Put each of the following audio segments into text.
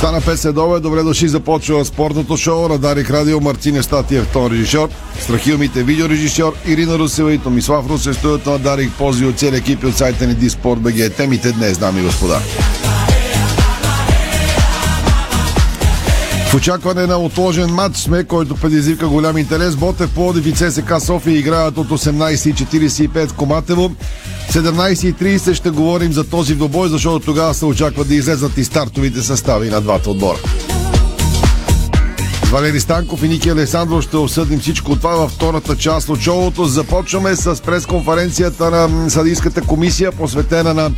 Стана 5 следове, добре дошли, започва спортното шоу на Дарик Радио, Мартин Естатиев, тон режисьор, Страхилмите видеорежисьор, Ирина Русева и Томислав Русев, студиото на Дарик, пози от цели екипи от сайта ни Диспорт БГ. Темите днес, дами и господа. В очакване на отложен матч сме, който предизвика голям интерес. Ботев, Плодив и ЦСК София играят от 18.45 в Коматево. 17.30 ще говорим за този двобой, защото тогава се очаква да излезат и стартовите състави на двата отбора. Валери Станков и Ники Александров ще обсъдим всичко това във втората част от шоуто. Започваме с пресконференцията на Съдийската комисия, посветена на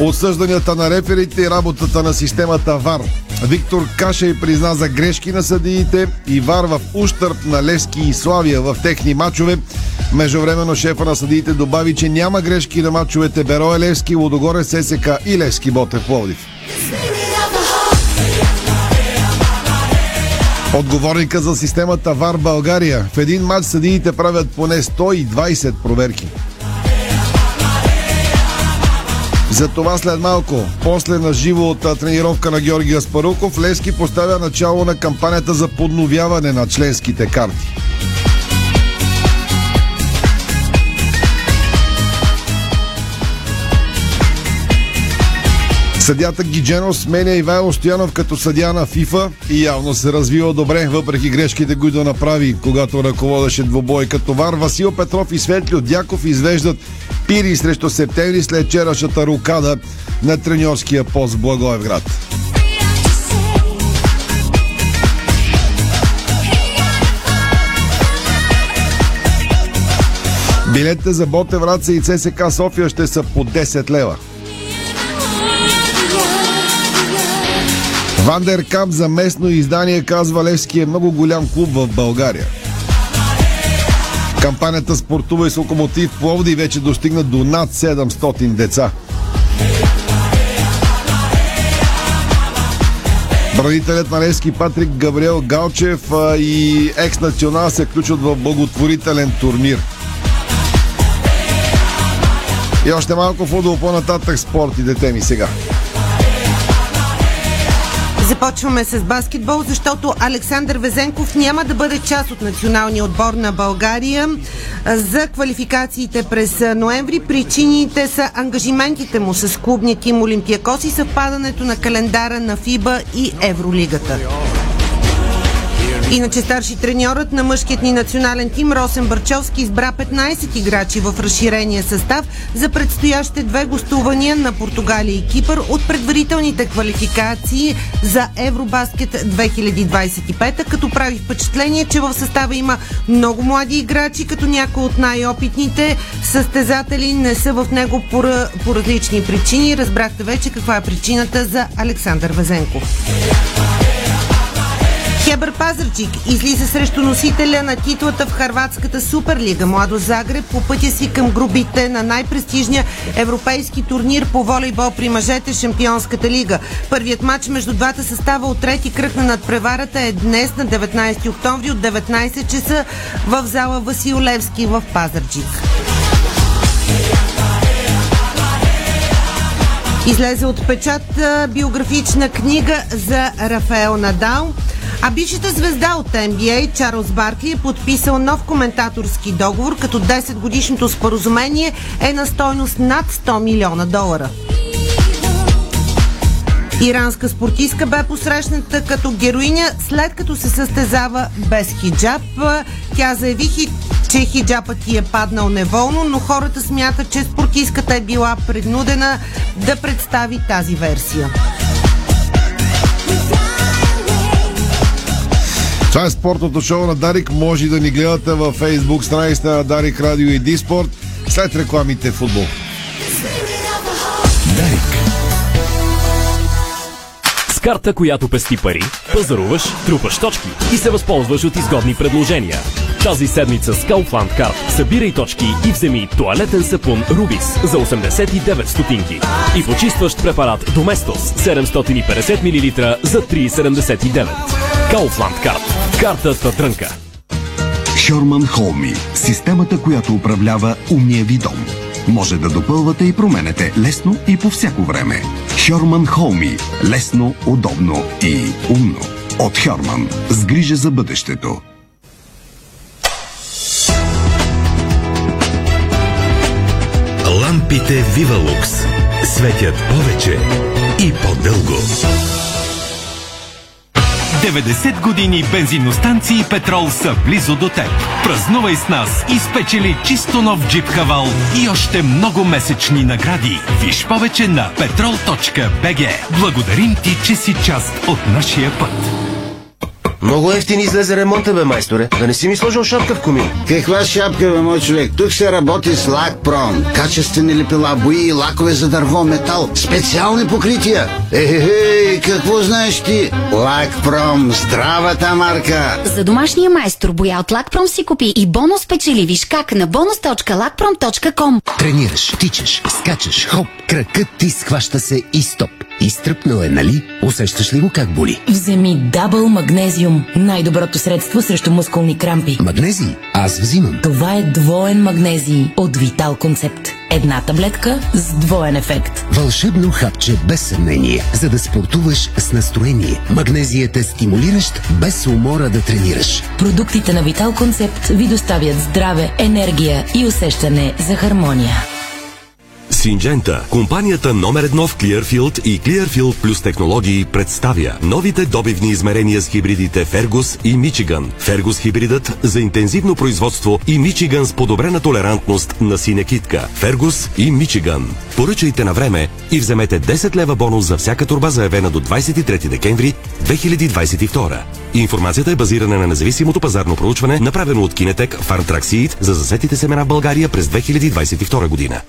отсъжданията на реферите и работата на системата ВАР. Виктор Кашей призна за грешки на съдиите и ВАР в ущърп на Левски и Славия в техни мачове. Междувременно шефа на съдиите добави, че няма грешки на мачовете Берое Левски, Лодогоре, ССК и Левски Ботев Пловдив. Отговорника за системата ВАР България. В един матч съдиите правят поне 120 проверки. За това след малко, после на живо от тренировка на Георги Аспаруков, Левски поставя начало на кампанията за подновяване на членските карти. Съдята Гиджено сменя Ивайло Стоянов като съдя на ФИФА и явно се развива добре, въпреки грешките, които направи, когато ръководеше двобой като вар. Васил Петров и Светлио Дяков извеждат пири срещу септември след вчерашната рукада на треньорския пост в Благоевград. Билетите за Боте Враца и ЦСК София ще са по 10 лева. Вандеркап за местно издание казва Левски е много голям клуб в България. Кампанията Спортува и с локомотив Пловди вече достигна до над 700 деца. Бранителят на Левски Патрик Габриел Галчев и екс-национал се включват в благотворителен турнир. И още малко футбол по-нататък спорт и дете ми сега. Започваме с баскетбол, защото Александър Везенков няма да бъде част от националния отбор на България за квалификациите през ноември. Причините са ангажиментите му с клубния тим Олимпиакос и съвпадането на календара на ФИБА и Евролигата. Иначе старши треньорът на мъжкият ни национален тим Росен Бърчовски избра 15 играчи в разширения състав за предстоящите две гостувания на Португалия и Кипър от предварителните квалификации за Евробаскет 2025, като прави впечатление, че в състава има много млади играчи, като някои от най-опитните състезатели не са в него по, по различни причини. Разбрахте вече каква е причината за Александър Везенков. Хебър Пазарчик излиза срещу носителя на титлата в Харватската Суперлига Младо Загреб по пътя си към грубите на най-престижния европейски турнир по волейбол при мъжете Шампионската лига. Първият матч между двата състава от трети кръг на надпреварата е днес на 19 октомври от 19 часа в зала Васил Левски в Пазарчик. Излезе от печат биографична книга за Рафаел Надал. А бившата звезда от NBA Чарлз Баркли е подписал нов коментаторски договор, като 10 годишното споразумение е на стойност над 100 милиона долара. Иранска спортистка бе посрещната като героиня след като се състезава без хиджаб. Тя заяви, че хиджабът ти е паднал неволно, но хората смятат, че спортистката е била принудена да представи тази версия. Това е спортното шоу на Дарик. Може да ни гледате във Facebook страницата на Дарик Радио и Диспорт след рекламите в футбол. Дарик. С карта, която пести пари, пазаруваш, трупаш точки и се възползваш от изгодни предложения. Тази седмица с Kaufland Card събирай точки и вземи туалетен сапун Рубис за 89 стотинки и почистващ препарат Доместос 750 мл за 3,79. Kaufland Card. Картата трънка. Хьорман Холми – системата, която управлява умния ви дом. Може да допълвате и променете лесно и по всяко време. Хьорман Холми – лесно, удобно и умно. От Хьорман – с грижа за бъдещето. Лампите Вивалукс светят повече и по-дълго. 90 години бензиностанции Петрол са близо до теб. Празнувай с нас и спечели чисто нов джип Хавал и още много месечни награди. Виж повече на petrol.bg. Благодарим ти, че си част от нашия път. Много ефтин излезе ремонта, бе, майсторе. Да не си ми сложил шапка в комин. Каква шапка, бе, мой човек? Тук се работи с Лакпром. Качествени лепила, бои и лакове за дърво, метал. Специални покрития. Ехе, какво знаеш ти? Лакпром, здравата марка. За домашния майстор боя от Лакпром си купи и бонус печели. Виж как на bonus.lakprom.com Тренираш, тичаш, скачаш, хоп, кракът ти схваща се и стоп. Изтръпнал е, нали? Усещаш ли го как боли? Вземи Дабъл Магнезиум. Най-доброто средство срещу мускулни крампи. Магнезий? Аз взимам. Това е двоен магнезий от Витал Концепт. Една таблетка с двоен ефект. Вълшебно хапче без съмнение, за да спортуваш с настроение. Магнезият е стимулиращ, без умора да тренираш. Продуктите на Витал Концепт ви доставят здраве, енергия и усещане за хармония. Синджента, компанията номер едно в Clearfield и Clearfield плюс технологии представя новите добивни измерения с хибридите Фергус и Мичиган. Фергус хибридът за интензивно производство и Мичиган с подобрена толерантност на синя китка. Фергус и Мичиган. Поръчайте на време и вземете 10 лева бонус за всяка турба заявена до 23 декември 2022. Информацията е базирана на независимото пазарно проучване, направено от Кинетек Farmtrack Seed за засетите семена в България през 2022 година.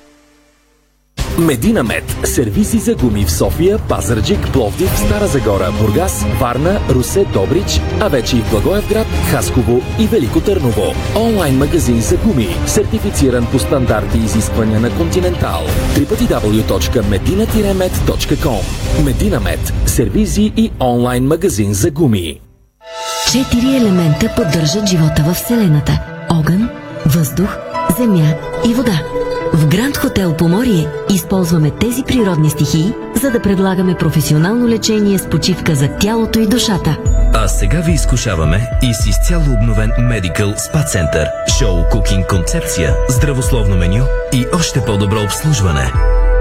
Медина Мед. Сервиси за гуми в София, Пазарджик, Пловдив, Стара Загора, Бургас, Варна, Русе, Добрич, а вече и в Благоевград, Хасково и Велико Търново. Онлайн магазин за гуми, сертифициран по стандарти и изисквания на Континентал. www.medina-med.com Медина Мед. Сервизи и онлайн магазин за гуми. Четири елемента поддържат живота в Вселената. Огън, въздух, земя и вода. В Гранд Хотел Поморие използваме тези природни стихии, за да предлагаме професионално лечение с почивка за тялото и душата. А сега ви изкушаваме и с изцяло обновен Medical Spa Center, шоу кукинг концепция, здравословно меню и още по-добро обслужване.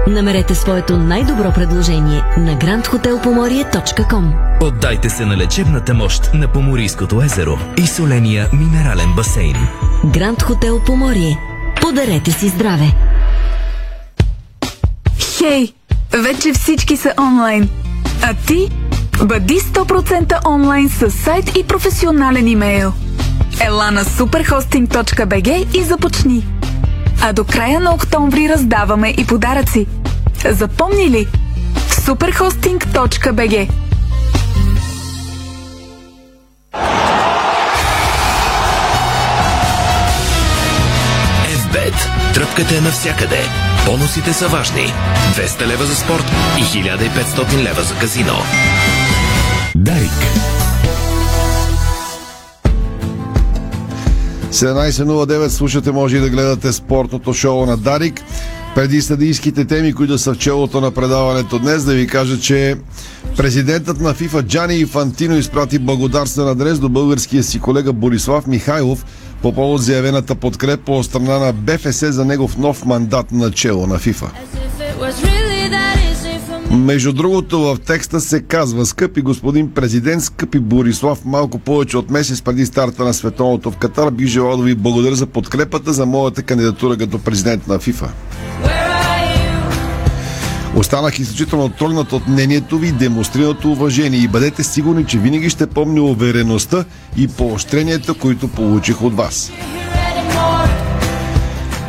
Намерете своето най-добро предложение на grandhotelpomorie.com Отдайте се на лечебната мощ на Поморийското езеро и соления минерален басейн. Гранд Хотел Поморие. Подарете си здраве! Хей! Вече всички са онлайн. А ти? Бъди 100% онлайн с сайт и професионален имейл. Ела на superhosting.bg и започни. А до края на октомври раздаваме и подаръци. Запомни ли? superhosting.bg Тръпката е навсякъде. Бонусите са важни. 200 лева за спорт и 1500 лева за казино. Дарик. 17.09 слушате, може и да гледате спортното шоу на Дарик. Преди съдийските теми, които са в челото на предаването днес, да ви кажа, че президентът на ФИФА Джани Инфантино изпрати благодарствен адрес до българския си колега Борислав Михайлов по повод заявената подкрепа от страна на БФС за негов нов мандат на чело на ФИФА. Между другото, в текста се казва Скъпи господин президент, скъпи Борислав, малко повече от месец преди старта на световното в Катар бих желал да ви благодаря за подкрепата за моята кандидатура като президент на ФИФА. Останах изключително трогнат от мнението ви и демонстрираното уважение и бъдете сигурни, че винаги ще помня увереността и поощренията, които получих от вас.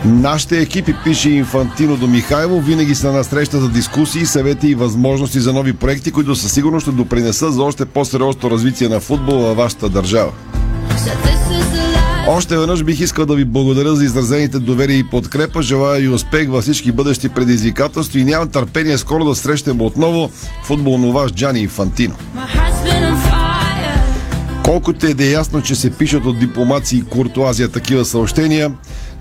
Нашите екипи, пише Инфантино до Михайло, винаги са на среща за дискусии, съвети и възможности за нови проекти, които със сигурност ще допринесат за още по-сериозно развитие на футбол във вашата държава. Още веднъж бих искал да ви благодаря за изразените доверие и подкрепа. Желая и успех във всички бъдещи предизвикателства и нямам търпение скоро да срещам отново футболно ваш Джани Инфантино. Колкото е да е ясно, че се пишат от дипломации и куртуазия такива съобщения,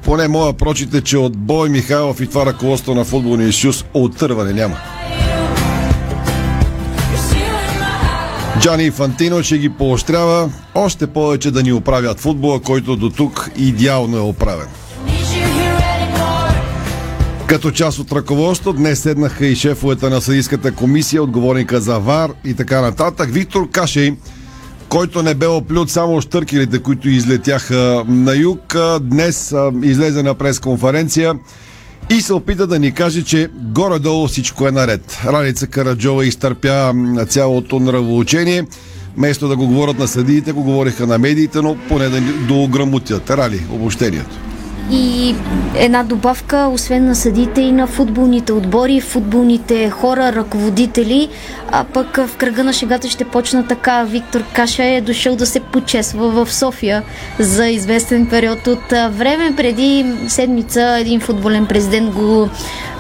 поне моя прочите, че от Бой Михайлов и това ръководство на футболния съюз оттърване няма. Джани Фантино ще ги поощрява още повече да ни оправят футбола, който до тук идеално е оправен. Като част от ръководство днес седнаха и шефовете на съдийската комисия, отговорника за ВАР и така нататък. Виктор Кашей, който не бе оплют само штъркелите, които излетяха на юг, днес излезе на пресконференция и се опита да ни каже, че горе-долу всичко е наред. Раница Караджова изтърпя цялото нравоучение. Вместо да го говорят на съдиите, го говориха на медиите, но поне да до ограмотят. Рали, обобщението. И една добавка, освен на съдите и на футболните отбори, футболните хора, ръководители, а пък в кръга на шегата ще почна така. Виктор Каша е дошъл да се почесва в София за известен период от време. Преди седмица един футболен президент го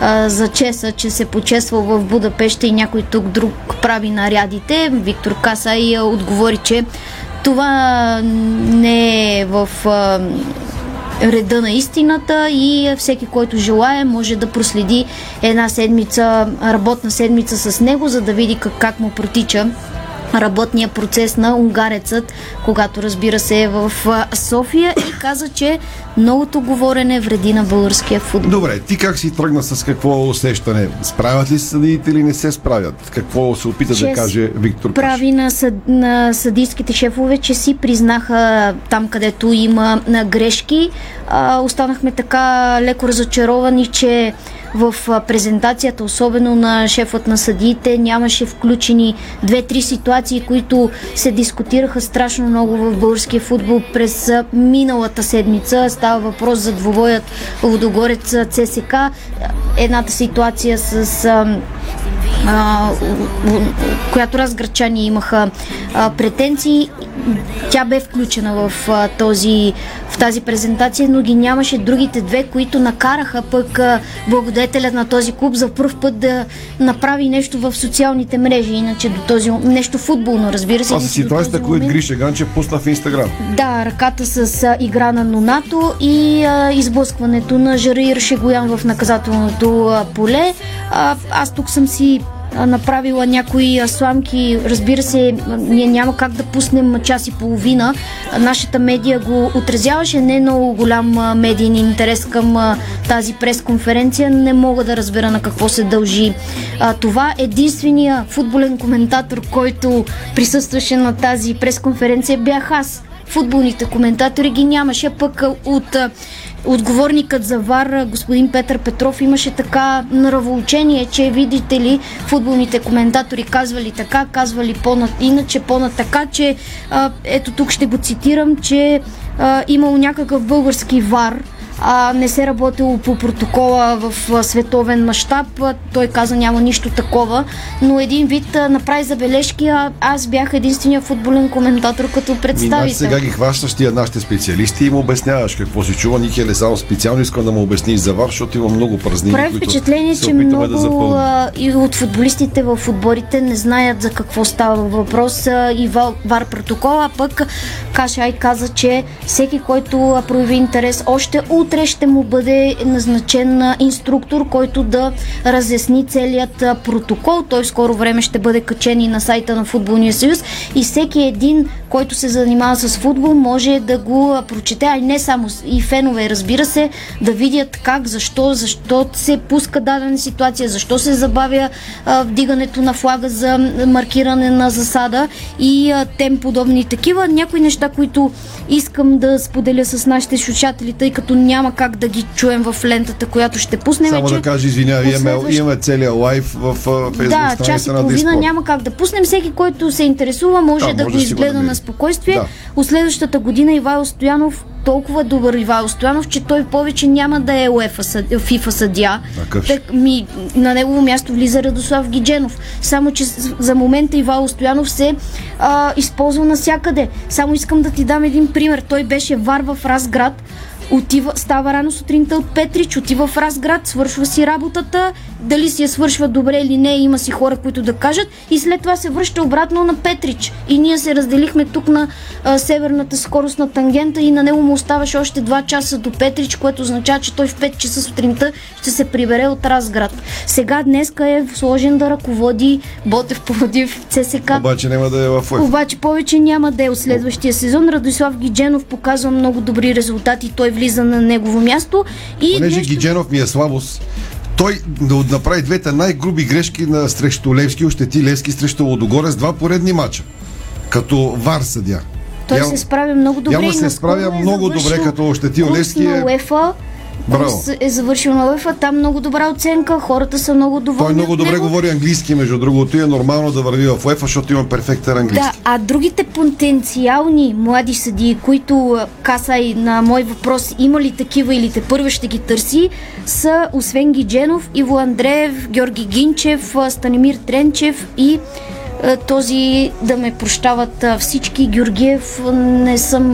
а, зачеса, че се почесва в Будапеща и някой тук друг прави нарядите. Виктор Каса и отговори, че това не е в а, реда на истината и всеки, който желая, може да проследи една седмица, работна седмица с него, за да види как, как му протича работния процес на унгарецът, когато разбира се е в София и каза, че многото говорене вреди на българския футбол. Добре, ти как си тръгна с какво усещане? Справят ли съдиите или не се справят? Какво се опита че да каже Виктор Прави на, съд, на съдийските шефове, че си признаха там, където има грешки. А, останахме така леко разочаровани, че в презентацията, особено на шефът на съдиите, нямаше включени две-три ситуации, които се дискутираха страшно много в българския футбол през миналата седмица. Става въпрос за двобоят Водогорец ЦСК. Едната ситуация с която разграчани имаха претенции. Тя бе включена в, този, в тази презентация, но ги нямаше другите две, които накараха пък благодетелят на този клуб за първ път да направи нещо в социалните мрежи, иначе до този нещо футболно, разбира се. Това са ситуацията, които Гриша Ганчев пусна в Инстаграм. Да, ръката с игра на Нонато и а, изблъскването на Жарир Шегоян в наказателното а, поле. А, аз тук съм си направила някои сламки. Разбира се, ние няма как да пуснем час и половина. Нашата медия го отразяваше. Не е много голям медиен интерес към тази пресконференция. Не мога да разбера на какво се дължи. Това единствения футболен коментатор, който присъстваше на тази пресконференция, бях аз футболните коментатори ги нямаше, пък от отговорникът за ВАР, господин Петър Петров, имаше така нравоучение, че видите ли, футболните коментатори казвали така, казвали по иначе, по така, че ето тук ще го цитирам, че а, имал някакъв български ВАР, а, не се работило по протокола в а, световен мащаб. Той каза няма нищо такова, но един вид а, направи забележки, а аз бях единствения футболен коментатор като представител. И сега ги хващаш тия нашите специалисти и му обясняваш какво си чува. Ники само специално искам да му обясни за ВАР, защото има много празнини. Прави впечатление, че много да и от футболистите в отборите не знаят за какво става въпрос а, и ВАР протокола, пък Кашай каза, че всеки, който прояви интерес още от утре ще му бъде назначен инструктор, който да разясни целият протокол. Той в скоро време ще бъде качен и на сайта на Футболния съюз и всеки един, който се занимава с футбол, може да го прочете, а не само и фенове, разбира се, да видят как, защо, защо се пуска дадена ситуация, защо се забавя вдигането на флага за маркиране на засада и тем подобни такива. Някои неща, които искам да споделя с нашите слушатели, тъй като няма няма как да ги чуем в лентата, която ще пуснем. Само че да кажа, извинявай, имаме, имаме целият лайв в фейсбук да, час и половина няма как да пуснем. Всеки, който се интересува, може Да, да, може го да изгледа намери. на спокойствие. Да. От следващата година Ивайло Стоянов толкова добър Ивайло Стоянов, че той повече няма да е УЕФА, FIFA съдия. Так, ми, на негово място влиза Радослав Гидженов. Само, че за момента Ивайло Стоянов се а, използва навсякъде. Само искам да ти дам един пример. Той беше вар в Разград. Отива, става рано сутринта от Петрич, отива в Разград, свършва си работата, дали си я свършва добре или не, има си хора, които да кажат, и след това се връща обратно на Петрич. И ние се разделихме тук на а, северната скоростна тангента и на него му оставаше още 2 часа до Петрич, което означава, че той в 5 часа сутринта ще се прибере от Разград. Сега днеска е сложен да ръководи Ботев Пловдив ЦСК. Обаче няма да е в УЕФА. Обаче повече няма да е от следващия сезон. Радослав Гидженов показва много добри резултати. Той влиза на негово място. И Понеже нещо... Гидженов ми е слабост, той да направи двете най-груби грешки на срещу Левски, ощети Левски срещу Лодогорец, два поредни мача. Като вар съдя. Той Явно- се справя много добре. и се справя е много добре, като ощетил курс Левски е-. Браво. Е завършил на УЕФА. Там много добра оценка. Хората са много доволни. Той много добре него. говори английски, между другото, и е нормално да върви в УЕФА, защото има перфектен английски. Да, а другите потенциални млади съдии, които а, Касай на мой въпрос има ли такива или те първо ще ги търси, са освен Гидженов, Иво Андреев, Георги Гинчев, Станимир Тренчев и този, да ме прощават а, всички, Георгиев, не съм,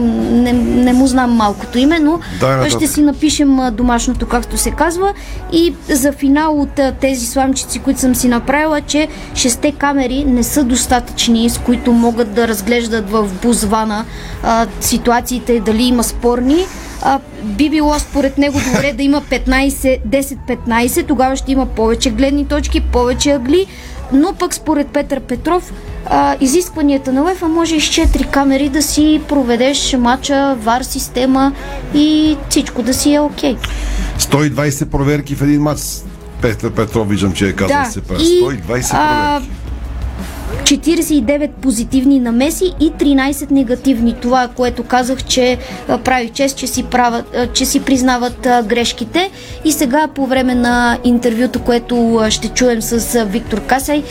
не, не му знам малкото име, но Дай ще си напишем а, домашното, както се казва. И за финал от тези сламчици, които съм си направила, че шесте камери не са достатъчни, с които могат да разглеждат в бузвана а, ситуациите, дали има спорни. А, би било според него добре да има 15, 10-15, тогава ще има повече гледни точки, повече ъгли, но пък според Петър Петров а, изискванията на УЕФА може и с 4 камери да си проведеш матча, вар система и всичко да си е окей. 120 проверки в един матч. Петър Петров виждам, че е казал Да, се прави. и, 120 а, проверки. 49 позитивни намеси и 13 негативни. Това, което казах, че прави чест, че си, правят, че си признават грешките. И сега по време на интервюто, което ще чуем с Виктор Касай,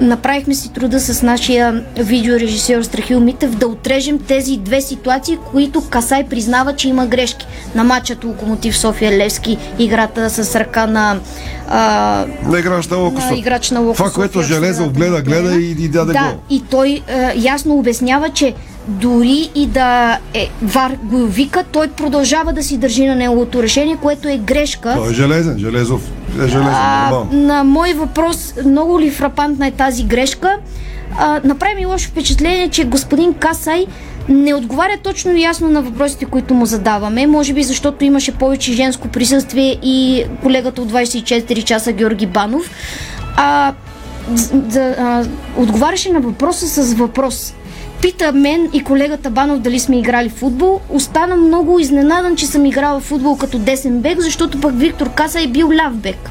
направихме си труда с нашия видеорежисьор Страхил Митев да отрежем тези две ситуации, които Касай признава, че има грешки. На матчът Локомотив София Левски, играта с ръка на а, На играч на Локо на София. играч на Локо Това, което абсолютно гледа, гледа и, и даде да, гол. и той е, ясно обяснява, че дори и да е Вар го вика, той продължава да си държи на неговото решение, което е грешка. Той е железен, Железов е железен, А, на мой въпрос, много ли фрапантна е тази грешка? А, направи ми лошо впечатление, че господин Касай не отговаря точно и ясно на въпросите, които му задаваме. Може би защото имаше повече женско присъствие и колегата от 24 часа Георги Банов. А, за, а, отговаряше на въпроса с въпрос. Пита мен и колегата Банов дали сме играли футбол. Остана много изненадан, че съм играла в футбол като десен бек, защото пък Виктор Каса е бил ляв бек.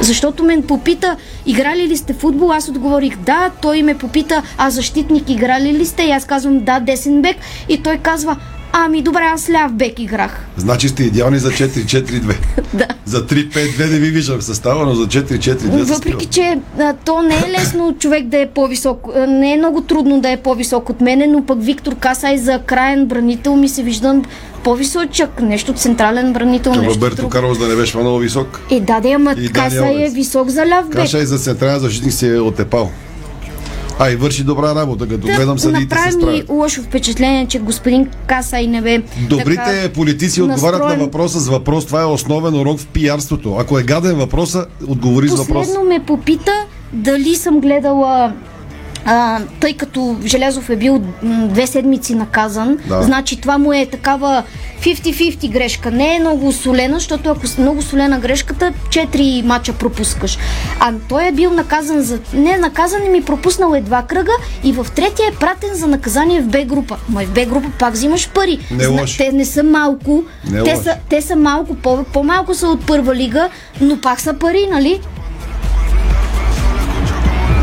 Защото мен попита, играли ли сте футбол? Аз отговорих да. Той ме попита, а защитник играли ли сте? И аз казвам да, десен бек. И той казва, ами добре, аз ляв бек играх. Значи сте идеални за 4-4-2. Да. За 3-5-2 не ви виждам в състава, но за 4-4-2 се Въпреки, че а, то не е лесно човек да е по-висок, а, не е много трудно да е по-висок от мене, но пък Виктор Касай за краен бранител ми се виждам по-височък, нещо централен бранител, Роберто друго. Карлос да не беше много висок. Е, да, да, ама Касай е висок за ляв бек. Каша и за централен защитник се е отепал. А и върши добра работа, като Да, гледам съдиите се направи лошо впечатление, че господин Касай не бе Добрите така политици отговарят настроен. на въпроса с въпрос. Това е основен урок в пиарството. Ако е гаден въпроса, отговори с въпрос. Последно ме попита дали съм гледала а, тъй като Железов е бил две седмици наказан, Да. значи това му е такава 50-50 грешка. Не е много солена, защото ако с много солена грешката, 4 мача пропускаш. А той е бил наказан за... Не е наказан и ми пропуснал е два кръга и в третия е пратен за наказание в Б група. Ма в Б група пак взимаш пари. Не е Зна-. Те не са малко. Не е те, лошо. са, те са малко, по- по-малко са от първа лига, но пак са пари, нали?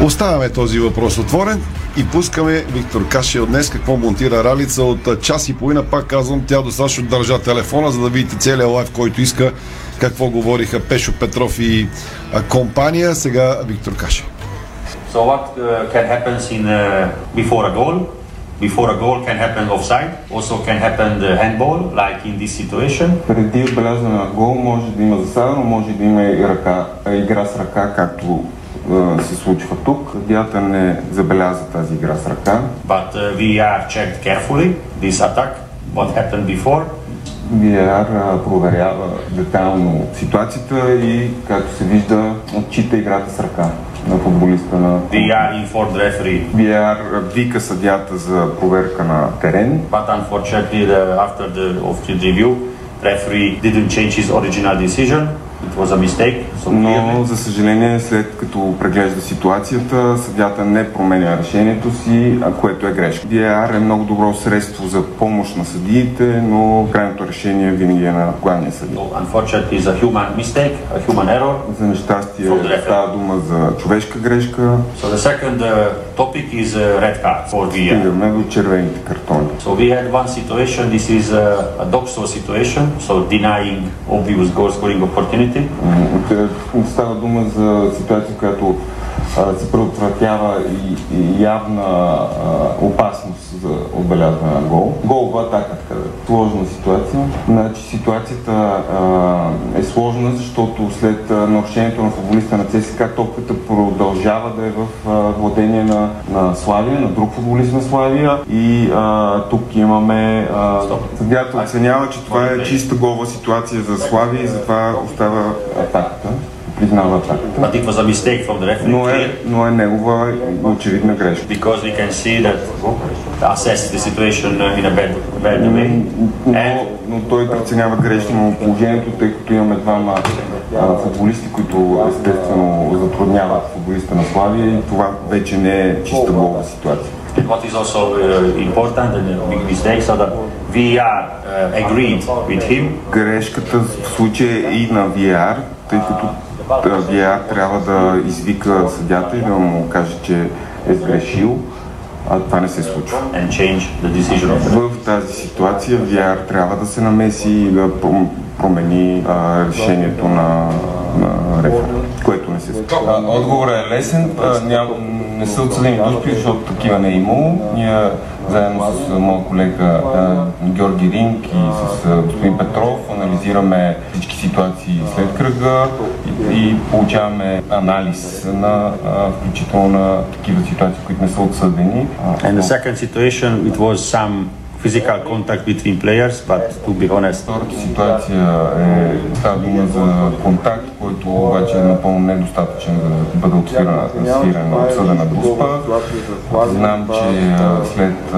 Оставяме този въпрос отворен. и пускаме Виктор Каши от днес какво монтира Ралица от час и половина. Пак казвам, тя достатъчно държа телефона, за да видите целият лайф, който иска какво говориха Пешо Петров и компания. Сега Виктор Каши. So what uh, can happen in uh, before a goal? Before a goal can happen offside. Also can happen the handball, like in this situation. Преди отбелязване на гол може да има засада, но може да има и ръка, игра с ръка, както се случва тук. Съдията не забеляза тази игра с ръка. But uh, VAR checked carefully this attack, what happened before. VAR а, проверява детайлно ситуацията и, както се вижда, отчита играта с ръка на футболиста на VAR informed referee. VAR вика съдята за проверка на терен. But unfortunately, after the of the review, referee didn't change his original decision. It was a mistake. So Но, за съжаление, след като преглежда ситуацията, съдята не променя решението си, което е грешка. VAR е много добро средство за помощ на съдиите, но крайното решение винаги е на главния съдия. unfortunately, it's a human mistake, a human error. За нещастие става дума за човешка грешка. So the second uh, topic is uh, red card for VAR. Стигаме до червените картони. So we had one situation. This is a, a doxo situation, so denying obvious goal scoring opportunity. М, Става дума за ситуация, която се предотвратява и, и явна а, опасност за отбелязване на гол. Голова атака, така. Сложна ситуация. Значи ситуацията а, е сложна, защото след нарушението на футболиста на ЦСКА топката продължава да е в а, владение на, на Славия, на друг футболист на Славия и а, тук имаме съдята оценява, че това е чиста голова ситуация за Славия и затова остава атаката признава атаката. But it was a mistake from the referee. Но е, но е негова очевидна грешка. Because we can see that assess the situation uh, in a bad, bad way. Но, но той преценява грешно положението, тъй като имаме двама а, футболисти, които естествено затрудняват футболиста на Славия и това вече не е чиста голова ситуация. And what is also uh, important and a big mistake, so that VAR uh, agreed with him. Грешката в случая е и на VR, тъй като VR трябва да извика съдята и да му каже, че е сгрешил, а това не се случва. В тази ситуация VR трябва да се намеси и да промени а, решението на, на рефера, което не се случва. Отговорът е лесен. А, ням, не са отсъдени дуспи, защото такива не е имало. Ние заедно с моят колега а, Георги Ринг и с а, господин Петров анализираме всички ситуации след кръга и, и получаваме анализ на а, включително на такива ситуации, които не са отсъдени. And the second situation, it was some physical contact between players, but to be honest, Втората ситуация е става дума за контакт, който обаче е напълно недостатъчен да бъде свирена, обсъдена дуспа. Знам, че след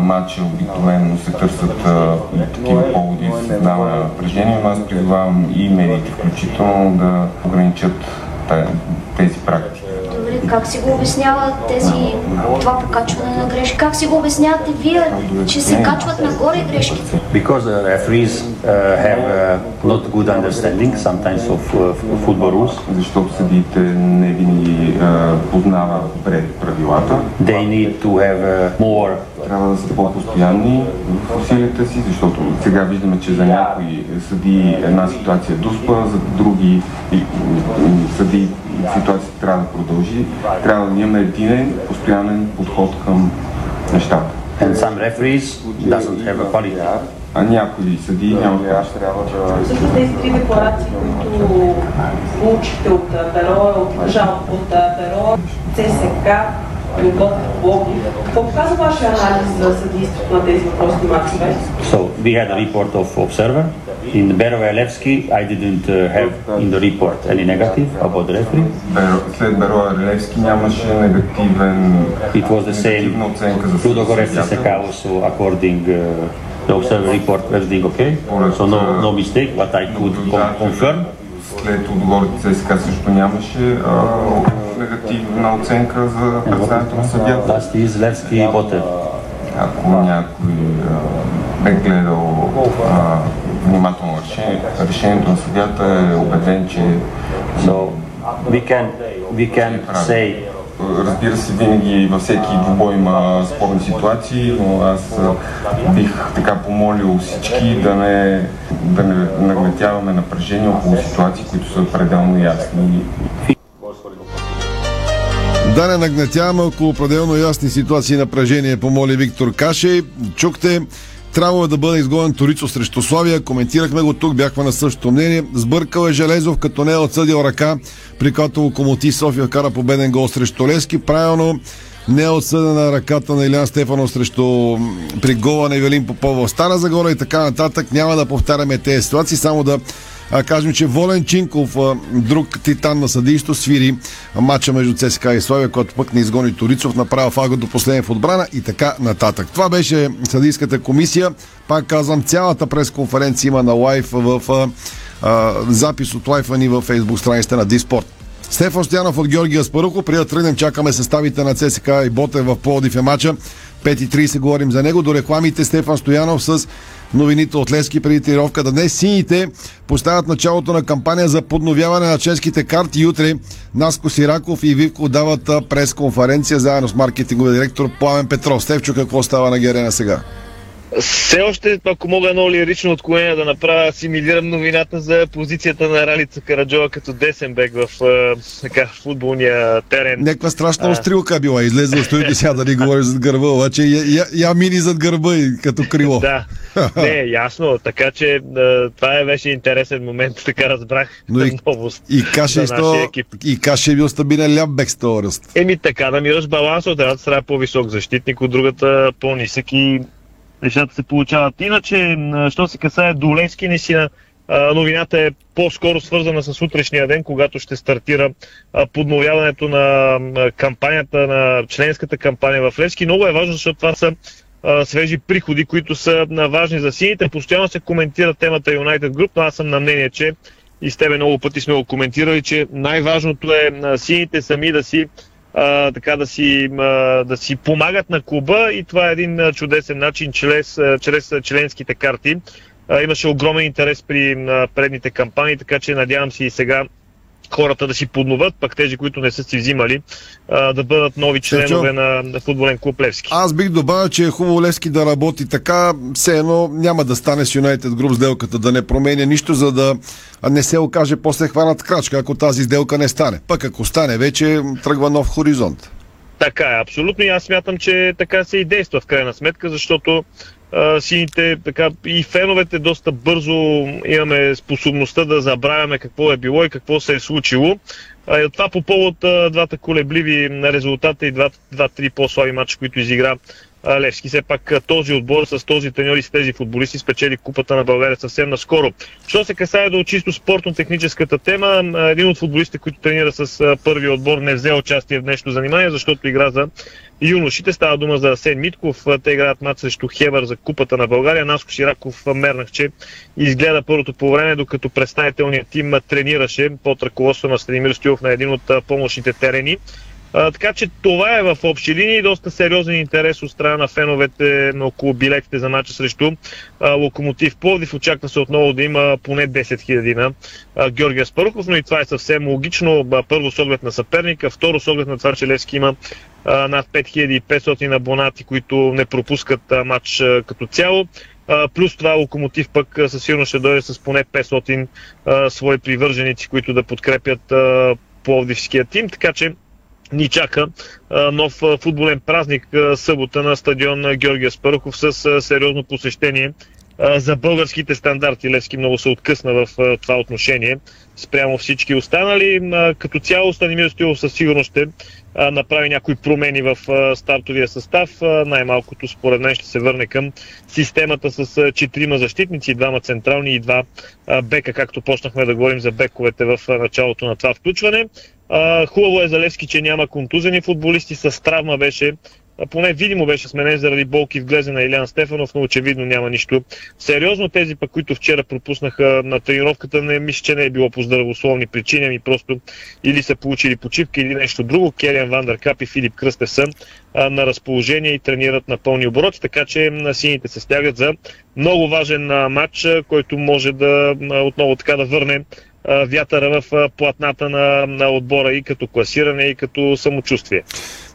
матча обикновено се търсят такива поводи за създаване на напрежение, но аз призовавам и медиите включително да ограничат тези практики. Как си го обяснява тези, това покачване на грешки? Как си го обяснявате вие, че се качват нагоре грешките? because the referees uh, have uh, not good understanding sometimes of uh, football rules, Защото съдиите не винаги а, познават добре правилата. they need to have uh, more трябва да са по-постоянни в усилията си, защото сега виждаме, че за някои съди една ситуация е дуспа, за други съди ситуацията трябва да продължи. Трябва да имаме един постоянен подход към нещата. and some referees doesn't have a quality. А някои съди нямат трябва да Всъщност тези три декларации, които получихте от Перо, от жалба от Перо, ЦСК? So we had a report of observer. In Berovelevsky, I didn't uh, have in the report any negative about the referee. След нямаше негативен It was the same. Ludogorets съдията. CSK also according uh, the observer report, everything okay. So no, no mistake, but I could con- confirm. След отговорите ЦСКА също нямаше а, негативна оценка за представянето на. Last is Levski и Ботев. Ако някой а, бе гледал а, внимателно решение, решението на съдята е убеден, че So we can we can say разбира се, винаги във всеки двубой има спорни ситуации, но аз бих така помолил всички да не, да не нагнетяваме напрежение около ситуации, които са пределно ясни. Да не нагнетяваме около пределно ясни ситуации и напрежение, помоли Виктор Кашей. Чухте, трябвало е да бъде изгонен Торицо срещу Славия. Коментирахме го тук, бяхме на същото мнение. Сбъркал е Железов, като не е отсъдил ръка, при която Локомотив София кара победен гол срещу Лески. Правилно не е отсъдена ръката на Илян Стефанов срещу при гола на Евелин Попов в Стара Загора и така нататък. Няма да повтаряме тези ситуации, само да а, кажем, че Волен Чинков, а, друг титан на съдийство, свири матча между ЦСКА и Славия, който пък не изгони Торицов, направи фага до последния в отбрана и така нататък. Това беше съдийската комисия. Пак казвам, цялата пресконференция има на лайф в а, а, запис от лайфа ни във фейсбук страницата на Диспорт. Стефан Стоянов от Георгия Спарухо. Преди да тръгнем, чакаме съставите на ЦСК и Ботев в Плодив е матча. 5.30 говорим за него. До рекламите Стефан Стоянов с новините от Лески преди тренировката. Днес сините поставят началото на кампания за подновяване на чешките карти. Утре Наско Сираков и Вивко дават пресконференция заедно с маркетинговия директор Пламен Петров. Стевчо, какво става на Герена сега? Все още, ако мога едно лирично отклонение да направя, асимилирам новината за позицията на Ралица Караджова като десен бек в така, футболния терен. Някаква страшна а... острилка била. Излезе от студиото сега да ни говориш зад гърба, обаче я, я, я мини зад гърба и като крило. да, не, ясно. Така че това е беше интересен момент, така разбрах. Но и, новост и каше, сто, и каше е бил стабилен ляв бек с този ръст. Еми така, намираш баланс от едната страна по-висок защитник, от другата по-нисък и нещата се получават. Иначе, що се касае до Левски, наистина новината е по-скоро свързана с утрешния ден, когато ще стартира подновяването на кампанията, на членската кампания в Левски. Много е важно, защото това са свежи приходи, които са важни за сините. Постоянно се коментира темата United Group, но аз съм на мнение, че и с тебе много пъти сме го коментирали, че най-важното е сините сами да си а, така да си, а, да си помагат на клуба и това е един чудесен начин чрез, чрез членските карти. А, имаше огромен интерес при а, предните кампании, така че надявам се и сега хората да си подноват, пък тези, които не са си взимали, а, да бъдат нови членове на, на футболен клуб Левски. Аз бих добавил, че е хубаво Левски да работи така, все едно няма да стане с Юнайтед Груп сделката, да не променя нищо, за да не се окаже после хванат крачка, ако тази сделка не стане. Пък ако стане, вече тръгва нов хоризонт. Така е, абсолютно и аз смятам, че така се и действа в крайна сметка, защото сините, така и феновете доста бързо имаме способността да забравяме какво е било и какво се е случило. А, това по повод двата колебливи резултата и два-три по-слаби матча, които изигра Левски. Все пак този отбор с този треньор и с тези футболисти спечели купата на България съвсем наскоро. Що се касае до чисто спортно-техническата тема, един от футболистите, които тренира с първи отбор, не взе участие в днешното занимание, защото игра за юношите. Става дума за Асен Митков. Те играят мат срещу Хевър за купата на България. Наско Шираков мернах, че изгледа първото по време, докато представителният тим тренираше под ръководство на Станимир Стоилов на един от помощните терени. А, така че това е в общи линии доста сериозен интерес от страна на феновете на около билетите за мача срещу а, Локомотив Пловдив. Очаква се отново да има поне 10 000 на а, Георгия Спарухов, но и това е съвсем логично. А, първо с оглед на съперника, второ с оглед на това, че Левски има а, над 5500 абонати, които не пропускат а, матч а, като цяло. Плюс това Локомотив пък със сигурност ще дойде с поне 500 uh, свои привърженици, които да подкрепят uh, Пловдивския тим, така че ни чака нов футболен празник събота на стадион Георгия Спарухов с сериозно посещение за българските стандарти. Левски много се откъсна в това отношение спрямо всички останали. Като цяло Станимир Стоилов със сигурност ще направи някои промени в стартовия състав. Най-малкото според мен ще се върне към системата с четирима защитници, двама централни и два бека, както почнахме да говорим за бековете в началото на това включване. Хубаво е за Левски, че няма контузени футболисти. С травма беше поне видимо беше сменен заради болки в глезе на Илян Стефанов, но очевидно няма нищо сериозно. Тези пък, които вчера пропуснаха на тренировката, не мисля, че не е било по здравословни причини, ами просто или са получили почивка или нещо друго. Келиан Вандеркап и Филип Кръстев са на разположение и тренират на пълни обороти, така че на сините се стягат за много важен матч, който може да отново така да върне вятъра в платната на, на отбора и като класиране, и като самочувствие.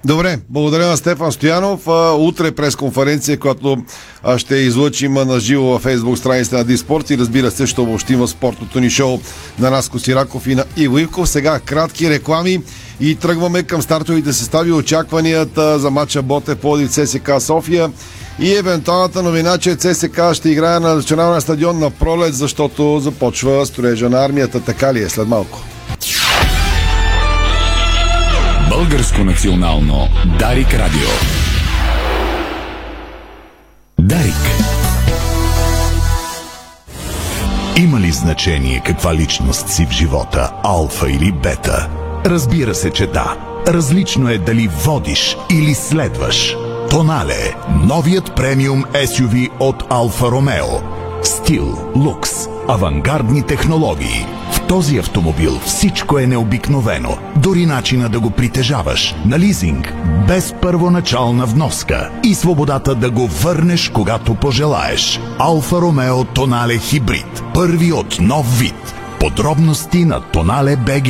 Добре, благодаря на Стефан Стоянов. Утре пресконференция, която а, ще излъчим на живо във фейсбук страницата на Диспорт и разбира се, ще обобщим спортното ни шоу на Наско Сираков и на Иво Ивков. Сега кратки реклами и тръгваме към стартовите състави. Очакванията за матча Боте Плодив ЦСК София и евентуалната новина, че ЦСК ще играе на националния стадион на пролет, защото започва строежа на армията. Така ли е след малко? Българско национално Дарик Радио. Дарик. Има ли значение каква личност си в живота, алфа или бета? Разбира се, че да. Различно е дали водиш или следваш. Тонале – новият премиум SUV от Алфа Ромео. Стил, лукс, авангардни технологии. В този автомобил всичко е необикновено. Дори начина да го притежаваш. На лизинг, без първоначална вноска. И свободата да го върнеш, когато пожелаеш. Алфа Ромео Тонале Хибрид. Първи от нов вид. Подробности на Тонале БГ.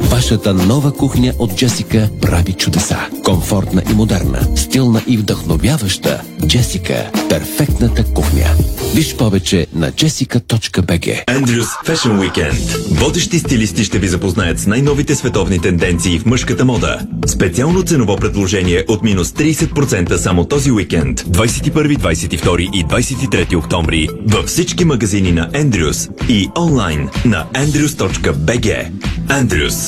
Вашата нова кухня от Джесика прави чудеса. Комфортна и модерна, стилна и вдъхновяваща. Джесика – перфектната кухня. Виж повече на jessica.bg Andrews Fashion Weekend. Водещи стилисти ще ви запознаят с най-новите световни тенденции в мъжката мода. Специално ценово предложение от минус 30% само този уикенд. 21, 22 и 23 октомври във всички магазини на Andrews и онлайн на andrews.bg. Andrews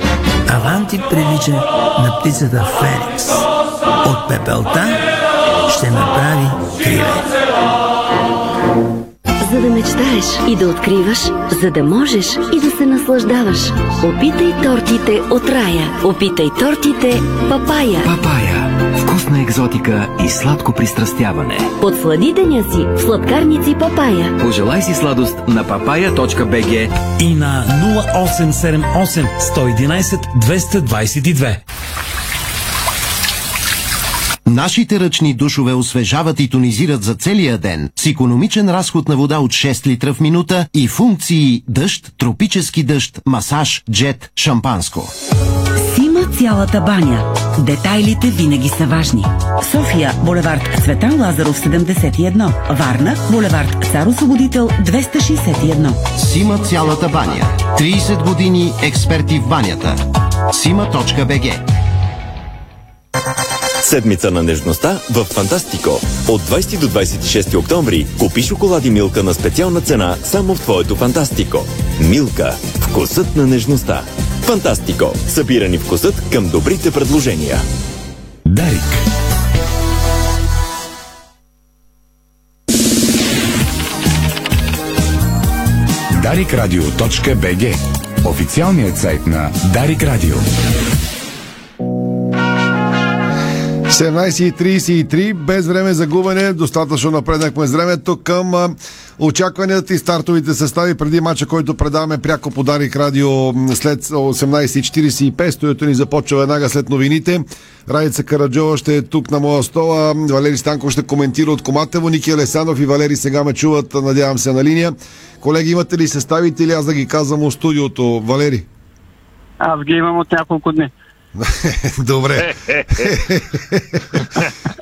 Аванти прилича на птицата Феникс. От пепелта ще направи криле. Да мечтаеш и да откриваш, за да можеш и да се наслаждаваш. Опитай тортите от рая. Опитай тортите Папая. Папая. Вкусна екзотика и сладко пристрастяване. Подслади деня си в сладкарници Папая. Пожелай си сладост на papaya.bg и на 0878 111 222. Нашите ръчни душове освежават и тонизират за целия ден с економичен разход на вода от 6 литра в минута и функции дъжд, тропически дъжд, масаж, джет, шампанско. Сима цялата баня. Детайлите винаги са важни. София, булевард Цветан Лазаров 71. Варна, булевард Цар Освободител 261. Сима цялата баня. 30 години експерти в банята. Сима.бг Седмица на нежността в Фантастико. От 20 до 26 октомври купи шоколади Милка на специална цена само в твоето Фантастико. Милка. Вкусът на нежността. Фантастико. Събирани вкусът към добрите предложения. Дарик. Дарикрадио.бг Официалният сайт на Дарик Радио. 17.33, без време за губене, достатъчно напреднахме с времето към очакванията и стартовите състави преди мача, който предаваме пряко по Дарик Радио след 18.45. Стоято ни започва веднага след новините. Райца Караджова ще е тук на моя стола. Валери Станков ще коментира от Коматево. Ники Алесанов и Валери сега ме чуват, надявам се, на линия. Колеги, имате ли съставите или аз да ги казвам от студиото? Валери? Аз ги имам от няколко дни. Добре.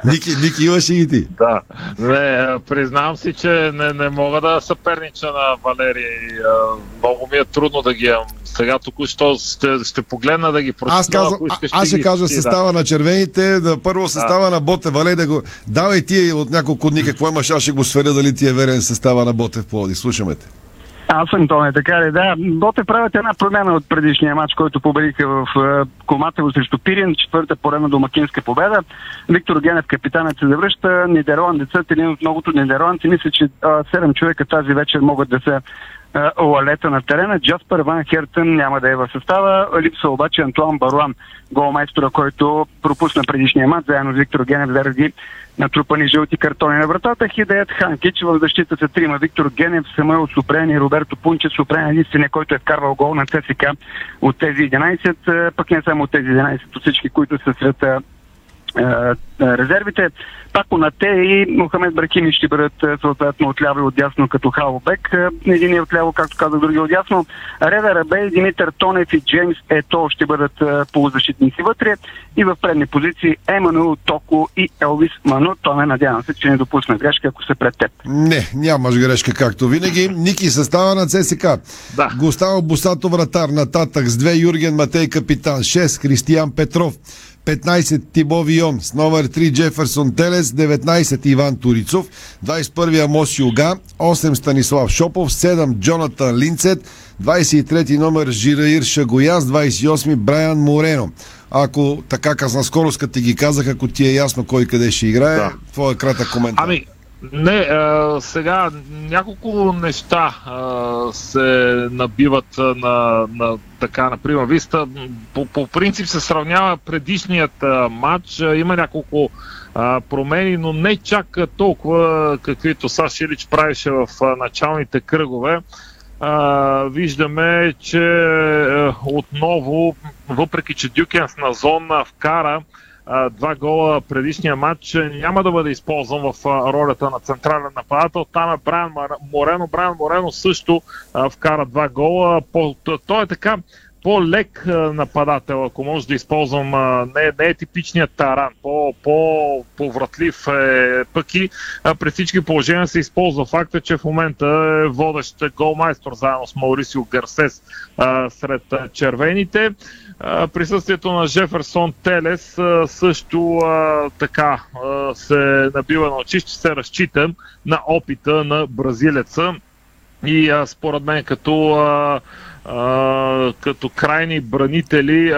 Ники, Ники, имаш и ти? Да. Не, признавам си, че не, не мога да съпернича на Валерия. и, а, Много ми е трудно да ги имам. Сега току-що ще, ще погледна да ги прочета. Аз, казвам, искаш, аз ще ги кажа ти, състава на червените, да първо състава на Ботев, Валей да го... Давай ти от няколко дни какво имаш, аз ще го сверя дали ти е верен състава на Ботев Плоди. Слушаме те. Аз съм Тоне, така ли? Да, Боте правят една промяна от предишния матч, който победиха в е, Коматево срещу Пирин, четвърта поредна домакинска победа. Виктор Генев, капитанът се завръща, нидерландецът, един от многото нидерландци, мисля, че а, 7 човека тази вечер могат да се лалета на терена. Джаспер Ван Хертън няма да е в състава. Липсва обаче Антуан Баруан, голмайстора, който пропусна предишния мат, заедно с Виктор Генев заради натрупани жълти картони на вратата. Хидеят Ханкич в защита са трима. Виктор Генев, Самуел Супрен и Роберто Пунче. Супрен е единствения, който е вкарвал гол на ЦСК от тези 11, пък не само от тези 11, от всички, които са сред е, е, резервите. Пако Нате и Мохамед Брахими ще бъдат е, съответно отляво и отдясно като Халбек. Един е отляво, както казах, други отдясно. Реда Рабей, Димитър Тонев и Джеймс Ето ще бъдат полузащитници вътре. И в предни позиции Емануел Токо и Елвис Ману. Тоне, надявам се, че не допусна грешка, ако се пред теб. Не, нямаш грешка, както винаги. Ники състава на ЦСК. Да. Густаво Босато вратар, нататък с две Юрген Матей капитан, 6 Християн Петров, 15 Тибо Вион, с номер 3 Джеферсон Телес, 19 Иван Турицов, 21 Амос Юга, 8 Станислав Шопов, 7 Джонатан Линцет, 23 номер Жираир Шагояс, 28 Брайан Морено. Ако така казна скорост, като ти ги казах, ако ти е ясно кой къде ще играе, да. твоя кратък коментар. Ами, не, а, сега няколко неща а, се набиват на, на така, например, Виста. По, по принцип се сравнява предишният а, матч. А, има няколко а, промени, но не чак толкова, каквито Саш Илич правеше в а, началните кръгове. А, виждаме, че а, отново, въпреки че Дюкенс на зона вкара два гола предишния матч няма да бъде използван в ролята на централен нападател. Там е Брайан Морено. Брайан Морено също вкара два гола. Той е така по-лек нападател, ако може да използвам, не, не е типичният таран, по, по, по-вратлив е пък и при всички положения се използва факта, че в момента е водещ голмайстор заедно с Маурисио Гарсес сред червените. Присъствието на Жеферсон Телес също така се набива на очи, ще се разчита на опита на бразилеца. И според мен като като крайни бранители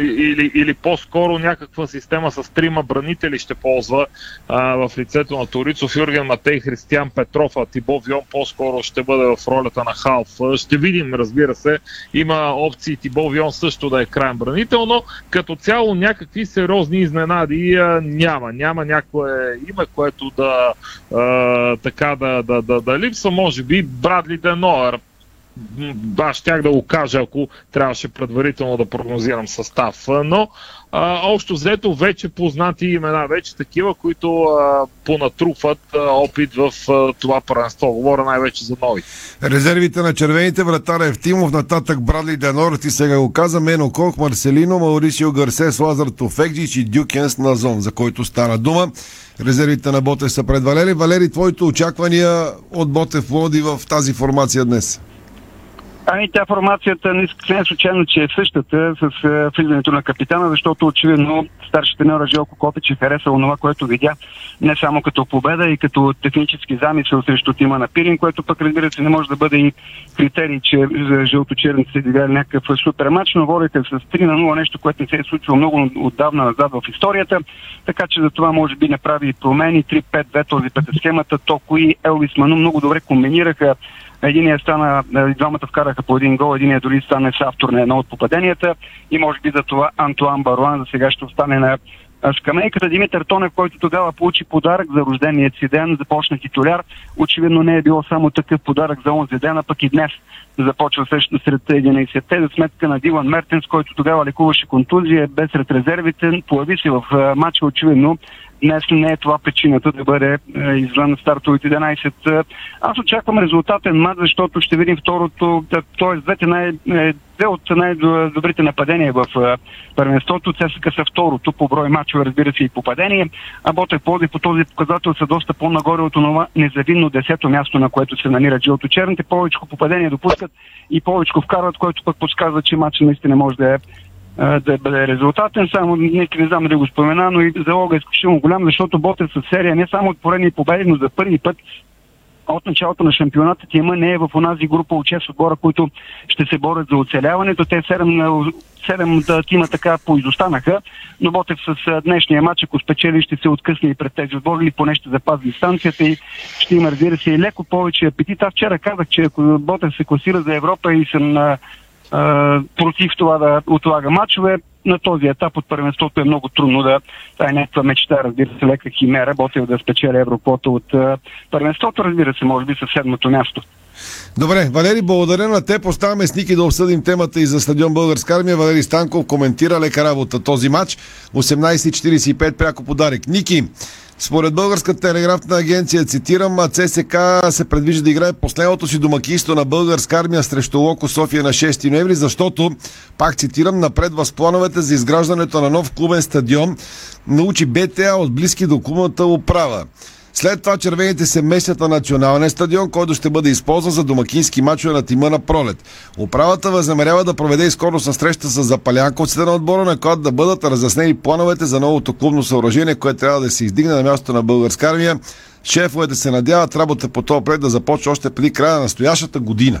или, или по-скоро някаква система с трима бранители ще ползва а, в лицето на Торицов, Юрген Матей, Християн Петров, а Тибо Вион по-скоро ще бъде в ролята на Халф. Ще видим, разбира се. Има опции Тибо Вион също да е крайен бранител, но като цяло някакви сериозни изненади а, няма. Няма някое име, което да а, така да, да, да, да липсва. Може би Брадли Деноер аз щях да го кажа, ако трябваше предварително да прогнозирам състав. Но а, общо взето вече познати имена, вече такива, които а, понатруфат а, опит в а, това първенство. Говоря най-вече за нови. Резервите на червените вратар Евтимов, нататък Брадли Денор, ти сега го каза, Мено Кох, Марселино, Маурисио Гарсес, Лазар Тофекджич и Дюкенс на Зон, за който стана дума. Резервите на Ботев са пред Валери. Валери, твоите очаквания от Ботев Лоди в тази формация днес? Ами тя формацията не, е случайно, че е същата с е, влизането на капитана, защото очевидно старшите треньор Желко Копич е харесал това, което видя не само като победа и като технически замисъл срещу тима на Пирин, което пък разбира се не може да бъде и критерий, че за жълто-черните са играли някакъв супер матч, но водите с 3 на 0, нещо, което не се е случило много отдавна назад в историята, така че за това може би не прави промени. 3-5-2 този път схемата, Токо и Елвис Ману много добре комбинираха Единият стана, е, двамата вкараха по един гол, единият дори стане с автор на едно от попаденията и може би за това Антуан Баруан за сега ще остане на скамейката. Димитър Тонев, който тогава получи подарък за рожденият си ден, започна титуляр. Очевидно не е било само такъв подарък за онзи ден, а пък и днес започва също сред 11-те за сметка на Дилан Мертенс, който тогава лекуваше контузия, без сред резервите. Появи се в матча очевидно днес не е това причината да бъде е, извън стартовите 11. Аз очаквам резултатен мат, защото ще видим второто, т.е. двете най, е, две от най-добрите нападения в е, първенството. ЦСКА са второто по брой мачове, разбира се, и попадение. А Ботев Плоди по този показател са доста по-нагоре от това незавинно десето място, на което се намира Джилто Черните. Повече попадения допускат и повече вкарват, което пък подсказва, че матчът наистина може да е да бъде резултатен. Само нека не знам да го спомена, но и залога е изключително голям, защото Ботев с серия не само от поредни победи, но за първи път от началото на шампионата Тима не е в онази група от 6 отбора, които ще се борят за оцеляването. Те 7, 7 тима така поизостанаха, но Ботев с днешния матч, ако спечели, ще се откъсне и пред тези отбори, или поне ще запази дистанцията и ще има, разбира се, и леко повече апетит. Аз вчера казах, че ако Ботев се класира за Европа и съм против това да отлага матчове, на този етап от първенството е много трудно да... Това е някаква мечта, разбира се, лека химера, Ботев да спечели Европото от а, първенството, разбира се, може би със седмото място. Добре, Валери, благодаря на те. Поставяме с Ники да обсъдим темата и за стадион Българска армия. Валери Станков коментира лека работа този матч. 18.45 пряко подарик. Ники, според Българската телеграфна агенция, цитирам, ЦСК се предвижда да играе последното си домакинство на българска армия срещу Локо София на 6 ноември, защото, пак цитирам, напредва с плановете за изграждането на нов клубен стадион, научи БТА от близки до клубната управа. След това червените се местят на националния стадион, който ще бъде използван за домакински мачове на тима на пролет. Управата възнамерява да проведе изкоро с среща с запалянковците на отбора, на която да бъдат разяснени плановете за новото клубно съоръжение, което трябва да се издигне на мястото на българска армия. Шефовете се надяват работа по този пред да започне още преди края на настоящата година.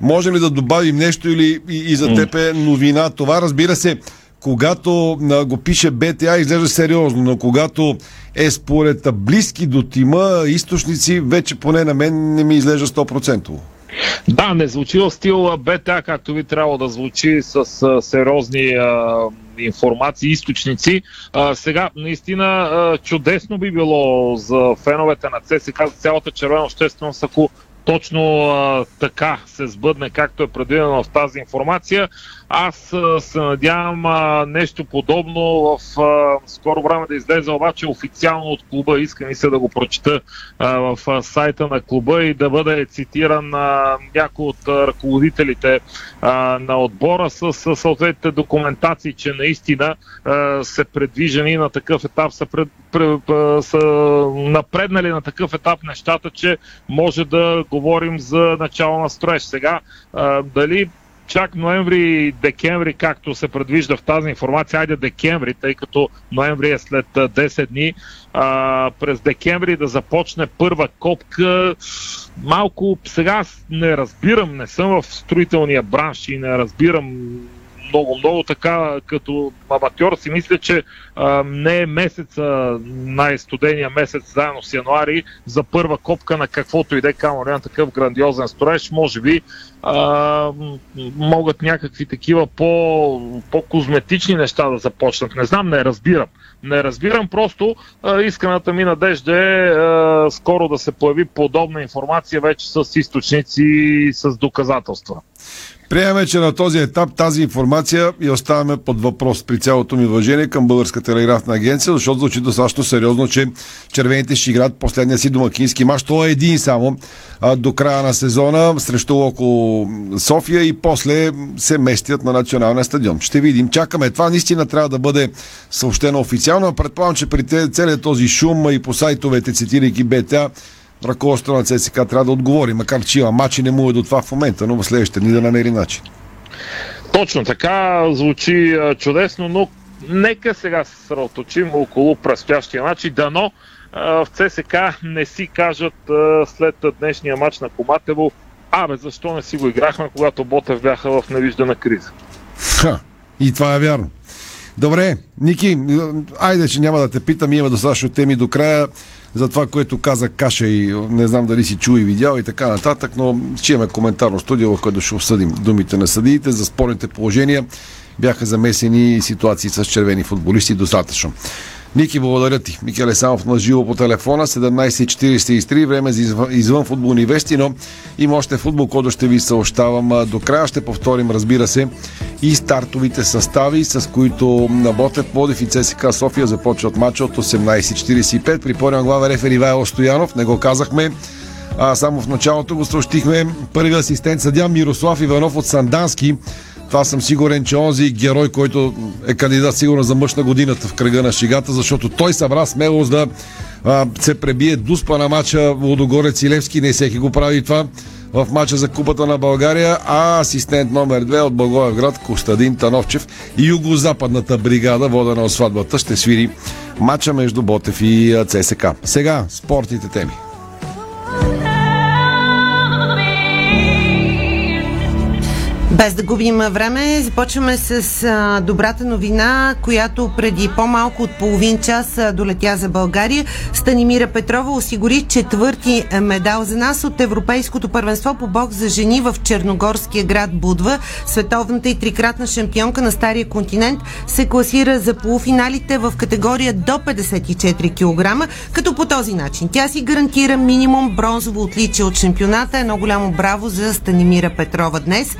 Можем ли да добавим нещо или и, и за теб е новина? Това разбира се, когато а, го пише БТА, изглежда сериозно, но когато е според близки до тима източници, вече поне на мен не ми изглежда 100%. Да, не звучи в стил БТА, както би трябвало да звучи с а, сериозни а, информации, източници. А, сега, наистина, а, чудесно би било за феновете на ЦСКА, за цялата червена общественост, ако точно а, така се сбъдне, както е предвидено в тази информация. Аз се надявам нещо подобно в скоро време да излезе обаче официално от клуба. Искам и се да го прочета в сайта на клуба и да бъде цитиран някой от а, ръководителите на отбора с, съответните документации, че наистина се предвижени на такъв етап, са, пред, пред, са напреднали на такъв етап нещата, че може да говорим за начало на строеж. Сега, дали чак ноември декември, както се предвижда в тази информация, айде декември, тъй като ноември е след 10 дни, а, през декември да започне първа копка. Малко сега аз не разбирам, не съм в строителния бранш и не разбирам много, много така, като аматьор си мисля, че а, не е месеца, най-студения месец, заедно с януари, за първа копка на каквото иде камо на такъв грандиозен строеж, може би а, могат някакви такива по, по-козметични неща да започнат. Не знам, не разбирам. Не разбирам, просто а, исканата ми надежда е а, скоро да се появи подобна информация вече с източници и с доказателства. Приемаме, че на този етап тази информация и оставяме под въпрос при цялото ми уважение към Българска телеграфна агенция, защото звучи достатъчно сериозно, че червените ще играят последния си домакински мач. Това е един само а, до края на сезона срещу около София и после се местят на националния стадион. Ще видим. Чакаме. Това наистина трябва да бъде съобщено официално. Предполагам, че при целият този шум и по сайтовете, цитирайки БТА, ръководството на ЦСК трябва да отговори, макар че има матчи, не му е до това в момента, но в следващите дни да намери начин. Точно така звучи чудесно, но нека сега се съсредоточим около предстоящия начин. Дано в ЦСК не си кажат след днешния матч на Коматево, абе, защо не си го играхме, когато Ботев бяха в невиждана криза. Ха, и това е вярно. Добре, Ники, айде, че няма да те питам, има достатъчно теми до края за това, което каза Каша и не знам дали си чу и видял и така нататък, но ще имаме коментарно студио, в което ще обсъдим думите на съдиите за спорните положения. Бяха замесени ситуации с червени футболисти достатъчно. Ники, благодаря ти. Микел Есамов на живо по телефона, 17.43, време за извън, извън футболни вести, но има още футбол, който ще ви съобщавам до края. Ще повторим, разбира се, и стартовите състави, с които на Ботев, Плодив и ЦСКА София започват матча от 18.45. Припомням глава рефери Ивайло Стоянов, не го казахме. А, само в началото го съобщихме първи асистент съдя Мирослав Иванов от Сандански това съм сигурен, че онзи герой, който е кандидат сигурно за мъж на годината в кръга на шигата, защото той събра смелост да а, се пребие дуспа на мача Лодогорец и Левски. Не всеки го прави това в мача за Купата на България, а асистент номер 2 от Благоевград Костадин Тановчев и югозападната бригада, водена от сватбата, ще свири мача между Ботев и ЦСК. Сега спортите теми. Без да губим време, започваме с а, добрата новина, която преди по-малко от половин час а, долетя за България. Станимира Петрова осигури четвърти медал за нас от Европейското първенство по бокс за жени в Черногорския град Будва. Световната и трикратна шампионка на Стария континент се класира за полуфиналите в категория до 54 кг, като по този начин тя си гарантира минимум бронзово отличие от шампионата. Едно голямо браво за Станимира Петрова днес.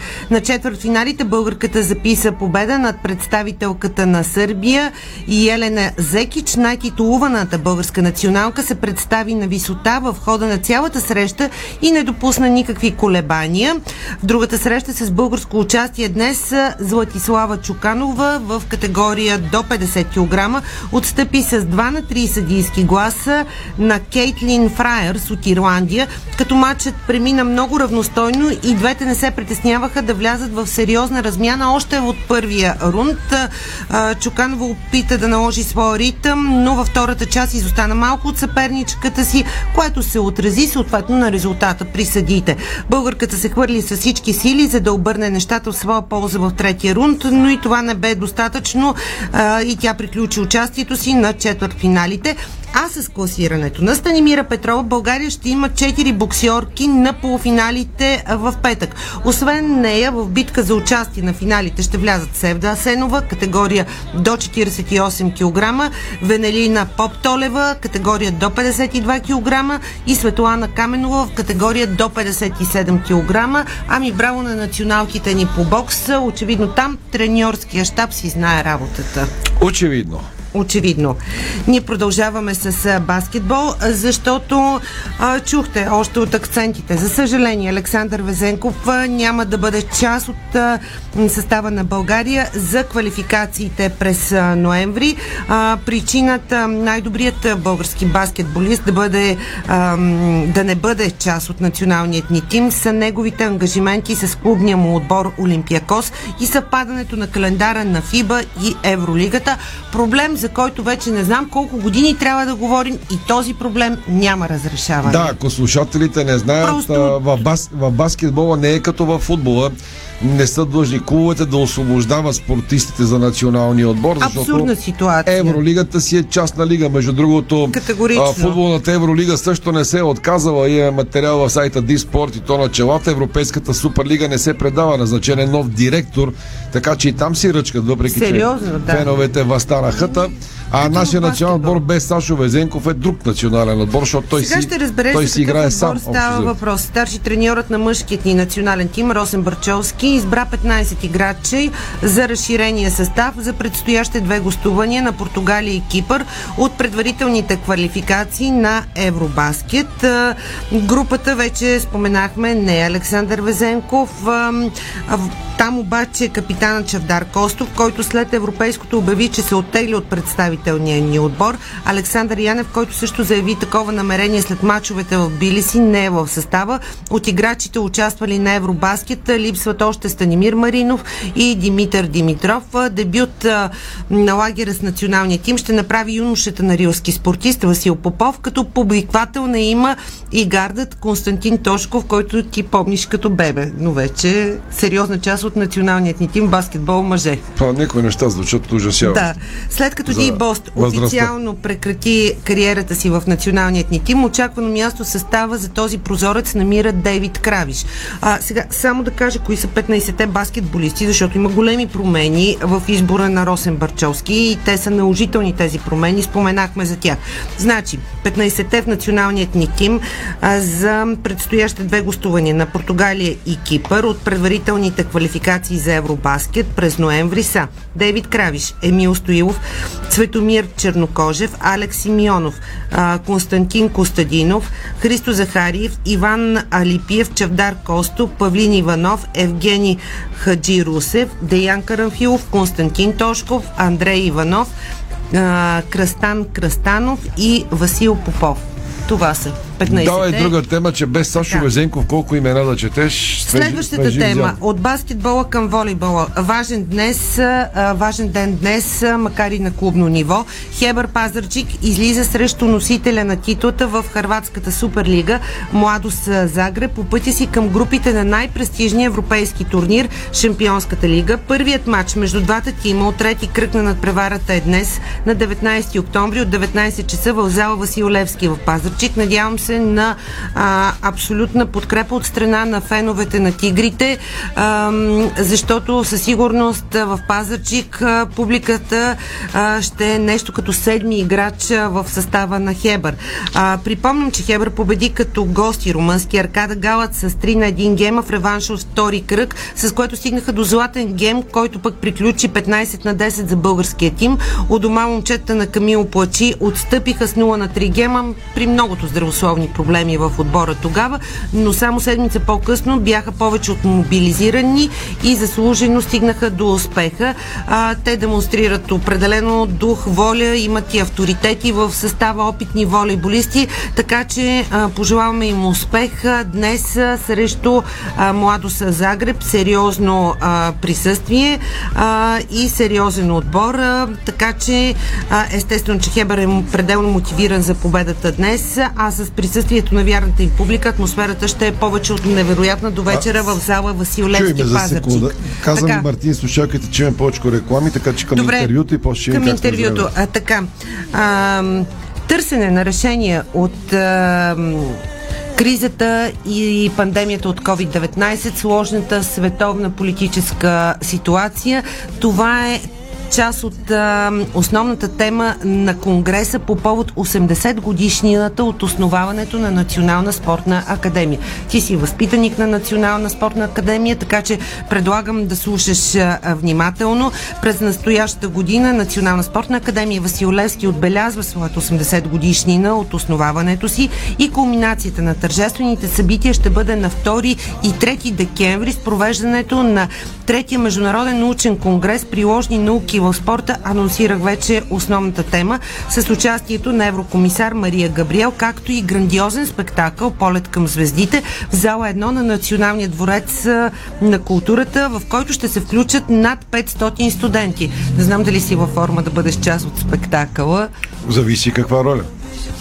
Четвъртфиналите българката записа победа над представителката на Сърбия и Елена Зекич. Най-титулуваната българска националка се представи на висота в хода на цялата среща и не допусна никакви колебания. В другата среща с българско участие днес Златислава Чуканова в категория до 50 кг отстъпи с 2 на 3 съдийски гласа на Кейтлин Фраерс от Ирландия, като матчът премина много равностойно и двете не се притесняваха да влязат в сериозна размяна още от първия рунд. Чуканова опита да наложи своя ритъм, но във втората част изостана малко от съперничката си, което се отрази съответно на резултата при съдиите. Българката се хвърли с всички сили, за да обърне нещата в своя полза в третия рунд, но и това не бе достатъчно и тя приключи участието си на четвърт финалите. А с класирането на Станимира Петрова България ще има 4 боксиорки на полуфиналите в петък. Освен нея в битка за участие на финалите ще влязат Севда Асенова, категория до 48 кг, Венелина Поптолева, категория до 52 кг и Светлана Каменова в категория до 57 кг. Ами браво на националките ни по бокс. Очевидно там треньорския щаб си знае работата. Очевидно очевидно. Ние продължаваме с баскетбол, защото а, чухте още от акцентите. За съжаление, Александър Везенков а, няма да бъде част от а, състава на България за квалификациите през а, ноември. А, причината най-добрият български баскетболист да, бъде, а, да не бъде част от националният ни тим са неговите ангажименти с клубния му отбор Олимпиакос и съпадането на календара на ФИБА и Евролигата. Проблем за който вече не знам колко години трябва да говорим и този проблем няма разрешаване. Да, ако слушателите не знаят, Просто... в, бас, в баскетбола не е като в футбола не са длъжни клубовете да освобождават спортистите за националния отбор, Абсурдна ситуация. Евролигата си е частна лига. Между другото, Категорично. футболната Евролига също не се е отказала. Има материал в сайта Диспорт и то на челата. Европейската суперлига не се предава. Назначен е нов директор, така че и там си ръчкат, въпреки Сериозно, че да. феновете възстанаха. А Като нашия национален отбор без Сашо Везенков е друг национален отбор, защото той Сега си, ще разбереш той си играе сам. става въпрос. Старши треньорът на мъжкият ни национален тим Росен Бърчовски избра 15 играчи за разширения състав за предстоящите две гостувания на Португалия и Кипър от предварителните квалификации на Евробаскет. А, Групата вече споменахме не е Александър Везенков. А, Там обаче е капитана Чавдар Костов, който след европейското обяви, че се оттегли от представителния ни отбор. Александър Янев, който също заяви такова намерение след мачовете в Билиси, не е в състава. От играчите участвали на Евробаскет липсват още Станимир Маринов и Димитър Димитров. Дебют на лагера с националния тим ще направи юношата на рилски спортист Васил Попов, като публиквател не има и гардът Константин Тошков, който ти помниш като бебе, но вече сериозна част от националният ни тим баскетбол мъже. Това някои неща звучат ужасяващо. Да. След като За Ди Бост възрастта. официално прекрати кариерата си в националният ни тим, очаквано място състава за този прозорец намира Дейвид Кравиш. А, сега, само да кажа кои са 15-те баскетболисти, защото има големи промени в избора на Росен Барчовски и те са наложителни тези промени. Споменахме за тях. Значи, 15-те в националният ни тим а, за предстоящите две гостувания на Португалия и Кипър от предварителните квалификации за Евробаскет през ноември са Дейвид Кравиш, Емил Стоилов, Цветомир Чернокожев, Алекс Симеонов, Константин Костадинов, Христо Захариев, Иван Алипиев, Чавдар Косто, Павлин Иванов, Евгений Хаджи Русев, Деян Карамфилов, Константин Тошков, Андрей Иванов, Кръстан Кръстанов и Васил Попов. Това са. 15 Да, е друга тема, че без Сашо Така. Везенков колко имена да четеш. Следващата свежи тема взял. от баскетбола към волейбола. Важен днес, важен ден днес, макар и на клубно ниво. Хебър Пазарчик излиза срещу носителя на титлата в Харватската суперлига Младост Загреб по пътя си към групите на най-престижния европейски турнир Шампионската лига. Първият матч между двата тима от трети кръг на надпреварата е днес на 19 октомври от 19 часа в зала Васил Левски в Пазарчик. Надявам се на а, абсолютна подкрепа от страна на феновете на Тигрите, а, защото със сигурност в Пазарчик а, публиката а, ще е нещо като седми играч а, в състава на Хебър. А, припомням, че Хебър победи като гости румънски Аркада Галат с 3 на 1 гема в реванш от втори кръг, с което стигнаха до златен гем, който пък приключи 15 на 10 за българския тим. У дома момчета на Камил Плачи отстъпиха с 0 на 3 гема при многото здравословни проблеми в отбора тогава, но само седмица по-късно бяха повече от мобилизирани и заслужено стигнаха до успеха. А, те демонстрират определено дух, воля, имат и авторитети в състава опитни волейболисти, така че а, пожелаваме им успех а, днес а, срещу а, Младост Загреб. Сериозно а, присъствие а, и сериозен отбор, а, така че а, естествено, че Хебър е пределно мотивиран за победата днес, а с присъствието на вярната им публика атмосферата ще е повече от невероятна до вечера в зала Васил Левски. Пазарчик. Каза ми Така. Мартин слушалките, че имам повече реклами, така че към Добре. интервюто и после Към интервюто. А, така. А, търсене на решения от а, кризата и пандемията от COVID-19, сложната световна политическа ситуация. Това е част от а, основната тема на Конгреса по повод 80 годишнината от основаването на Национална спортна академия. Ти си възпитаник на Национална спортна академия, така че предлагам да слушаш а, внимателно. През настоящата година Национална спортна академия Васил Левски отбелязва своята 80 годишнина от основаването си и кулминацията на тържествените събития ще бъде на 2 и 3 декември с провеждането на третия международен научен конгрес приложни науки в спорта. Анонсирах вече основната тема с участието на еврокомисар Мария Габриел, както и грандиозен спектакъл Полет към звездите в зала 1 на Националния дворец на културата, в който ще се включат над 500 студенти. Не знам дали си във форма да бъдеш част от спектакъла. Зависи каква роля.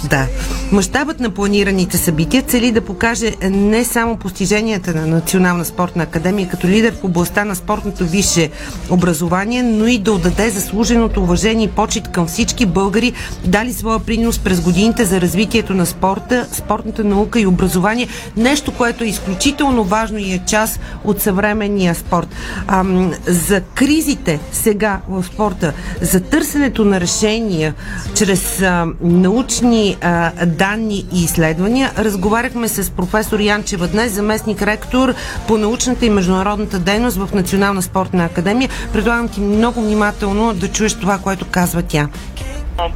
Да. Мащабът на планираните събития цели да покаже не само постиженията на Национална спортна академия като лидер в областта на спортното висше образование, но и да отдаде заслуженото уважение и почет към всички българи, дали своя принос през годините за развитието на спорта, спортната наука и образование. Нещо, което е изключително важно и е част от съвременния спорт. Ам, за кризите сега в спорта, за търсенето на решения чрез а, научни а, данни и изследвания, разговаряхме с професор Янчева днес, заместник ректор по научната и международната дейност в Национална спортна академия. Предлагам ти много внимателно да чуеш това, което казва тя.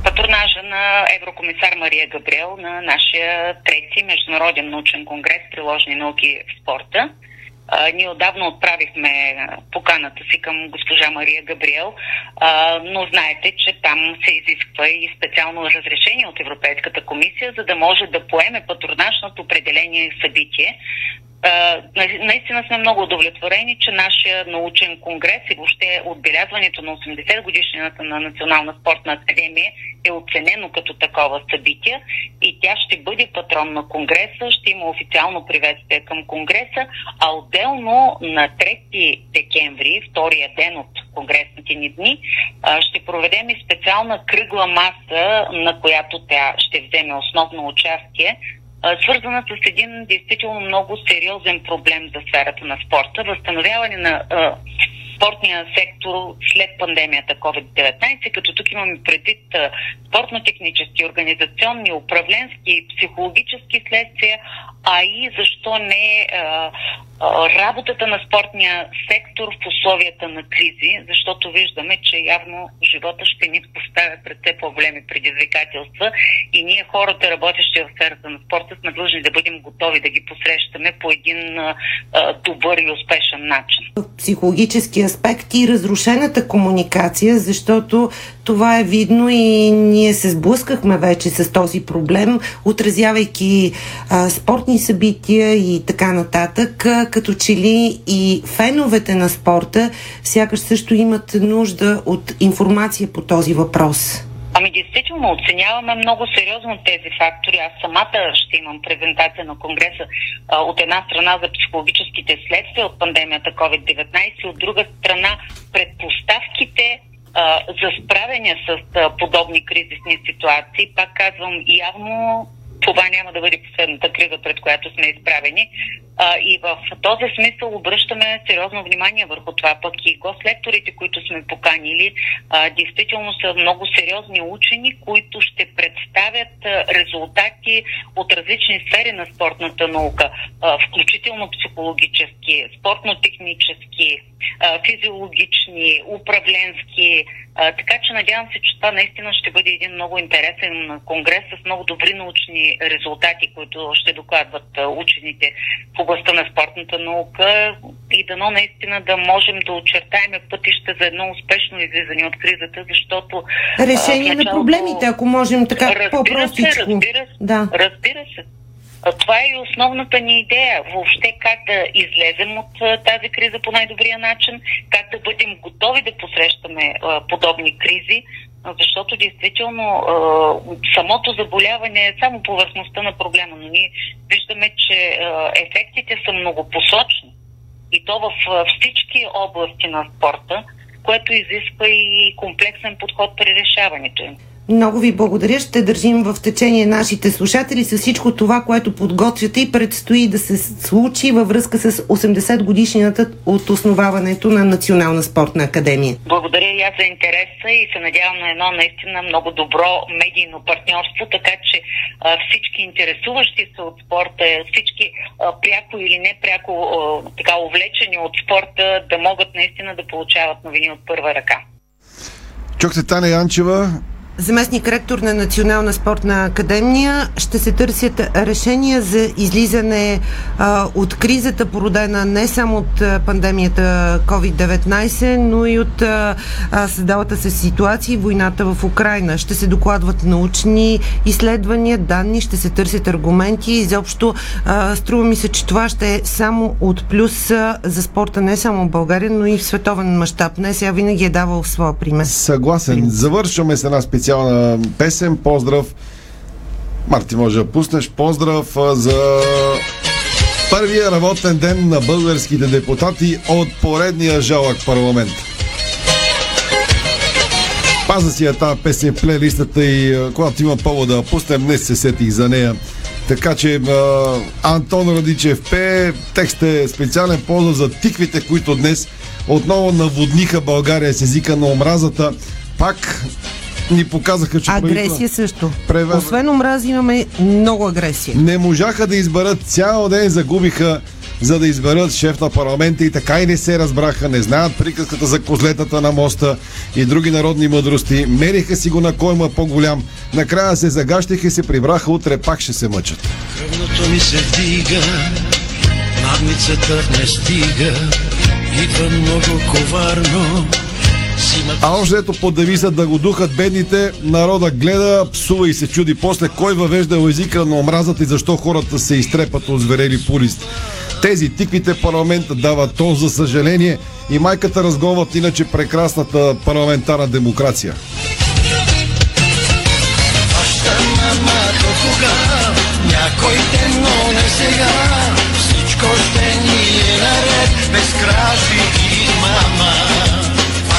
патронажа на еврокомисар Мария Габриел на нашия трети международен научен конгрес приложни науки в спорта. Ние отдавна отправихме поканата си към госпожа Мария Габриел, но знаете, че там се изисква и специално разрешение от Европейската комисия, за да може да поеме патронажното определение събитие. А, на- наистина сме много удовлетворени, че нашия научен конгрес и въобще отбелязването на 80 годишнината на Национална спортна академия е оценено като такова събитие и тя ще бъде патрон на конгреса, ще има официално приветствие към конгреса, а отделно на 3 декември, втория ден от конгресните ни дни, ще проведем и специална кръгла маса, на която тя ще вземе основно участие, свързана с един действително много сериозен проблем за сферата на спорта, възстановяване на спортния сектор след пандемията COVID-19, като тук имаме предвид спортно-технически, организационни, управленски, психологически следствия, а и защо не а, работата на спортния сектор в условията на кризи, защото виждаме, че явно живота ще ни поставя пред все по-големи предизвикателства и ние хората, работещи в сферата на спорта, сме длъжни да бъдем готови да ги посрещаме по един а, добър и успешен начин. Психологически аспект и разрушената комуникация, защото това е видно и ние се сблъскахме вече с този проблем, отразявайки а, спортни събития и така нататък, като че ли и феновете на спорта сякаш също имат нужда от информация по този въпрос. Ами действително оценяваме много сериозно тези фактори. Аз самата ще имам презентация на Конгреса а, от една страна за психологическите следствия от пандемията COVID-19, от друга страна предпоставките а, за справяне с а, подобни кризисни ситуации. Пак казвам, явно това няма да бъде последната криза, пред която сме изправени. А, и в този смисъл обръщаме сериозно внимание върху това. Пък и гослекторите, които сме поканили, а, действително са много сериозни учени, които ще представят резултати от различни сфери на спортната наука, а, включително психологически, спортно-технически, а, физиологични, управленски. А, така че надявам се, че това наистина ще бъде един много интересен конгрес с много добри научни резултати, които ще докладват учените в на спортната наука и дано наистина да можем да очертаем пътища за едно успешно излизане от кризата, защото... Решение а, на проблемите, ако можем така разбира по-простичко. Се, разбира се, да. разбира се. Това е и основната ни идея. Въобще как да излезем от тази криза по най-добрия начин, как да бъдем готови да посрещаме подобни кризи, защото действително самото заболяване е само повърхността на проблема, но ние виждаме, че ефектите са многопосочни и то в всички области на спорта, което изисква и комплексен подход при решаването им. Много ви благодаря. Ще държим в течение нашите слушатели с всичко това, което подготвяте и предстои да се случи във връзка с 80 годишнината от основаването на Национална спортна академия. Благодаря и аз за интереса и се надявам на едно наистина много добро медийно партньорство, така че а, всички интересуващи се от спорта, всички а, пряко или не пряко а, така увлечени от спорта, да могат наистина да получават новини от първа ръка. Чухте Таня Янчева, Заместник ректор на Национална спортна академия ще се търсят решения за излизане а, от кризата, породена не само от пандемията COVID-19, но и от създалата се ситуация и войната в Украина. Ще се докладват научни изследвания, данни, ще се търсят аргументи изобщо а, струва ми се, че това ще е само от плюс а, за спорта не само в България, но и в световен мащаб. Не сега винаги е давал своя пример. Съгласен. Завършваме с една специална песен. Поздрав. Марти, може да пуснеш. Поздрав за първия работен ден на българските депутати от поредния жалък парламент. Паза си я тази песен в плейлистата и когато има повод да пуснем, днес се сетих за нея. Така че а, Антон Радичев пее, текст е специален поздрав за тиквите, които днес отново наводниха България с езика на омразата. Пак ни показаха, че Агресия също. Превер- Освен омрази имаме много агресия. не можаха да изберат цял ден, загубиха за да изберат шеф на парламента и така и не се разбраха, не знаят приказката за козлетата на моста и други народни мъдрости. Мериха си го на кой му е по-голям. Накрая се загащиха и се прибраха, утре пак ще се мъчат. Кръвното ми се вдига, надницата не стига, идва много коварно. А още ето под девиза да го духат бедните, народа гледа, псува и се чуди после кой въвежда езика на омразата и защо хората се изтрепат от зверели пулист. Тези тиквите парламента дават тон за съжаление и майката разгонват иначе прекрасната парламентарна демокрация. Ама до кога? Някой ден,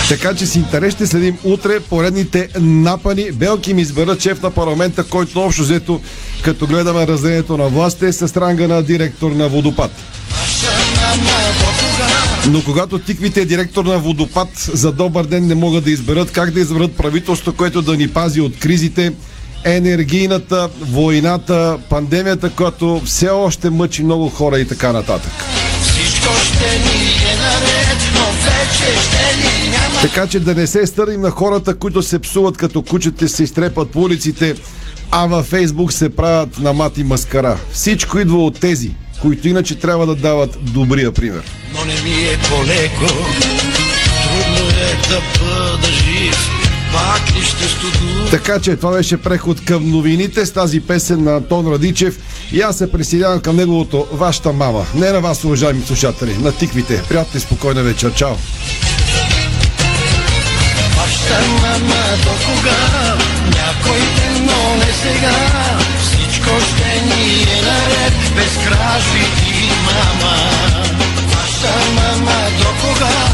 Така че с интерес ще следим утре поредните напани. Белки ми изберат шеф на парламента, който общо взето, като гледаме разделението на власт, е с ранга на директор на водопад. Но когато тиквите е директор на водопад за добър ден не могат да изберат как да изберат правителство, което да ни пази от кризите, енергийната, войната, пандемията, която все още мъчи много хора и така нататък. Всичко ще ни вече ще ни няма. Така че да не се стърним на хората, които се псуват като кучета се изтрепат по улиците, а във Фейсбук се правят на мати маскара. Всичко идва от тези, които иначе трябва да дават добрия пример. Но не ми е по-леко, трудно е да бъда жив, Така че това беше преход към новините с тази песен на Антон Радичев и аз се присъединявам към неговото Вашата мама. Не на вас, уважаеми слушатели, на тиквите. Приятна и спокойна вечер. Чао! Вашата мама до кога? Някой ден, но не сега. Всичко ще ни е наред, без кражби и мама. Вашата мама до кога?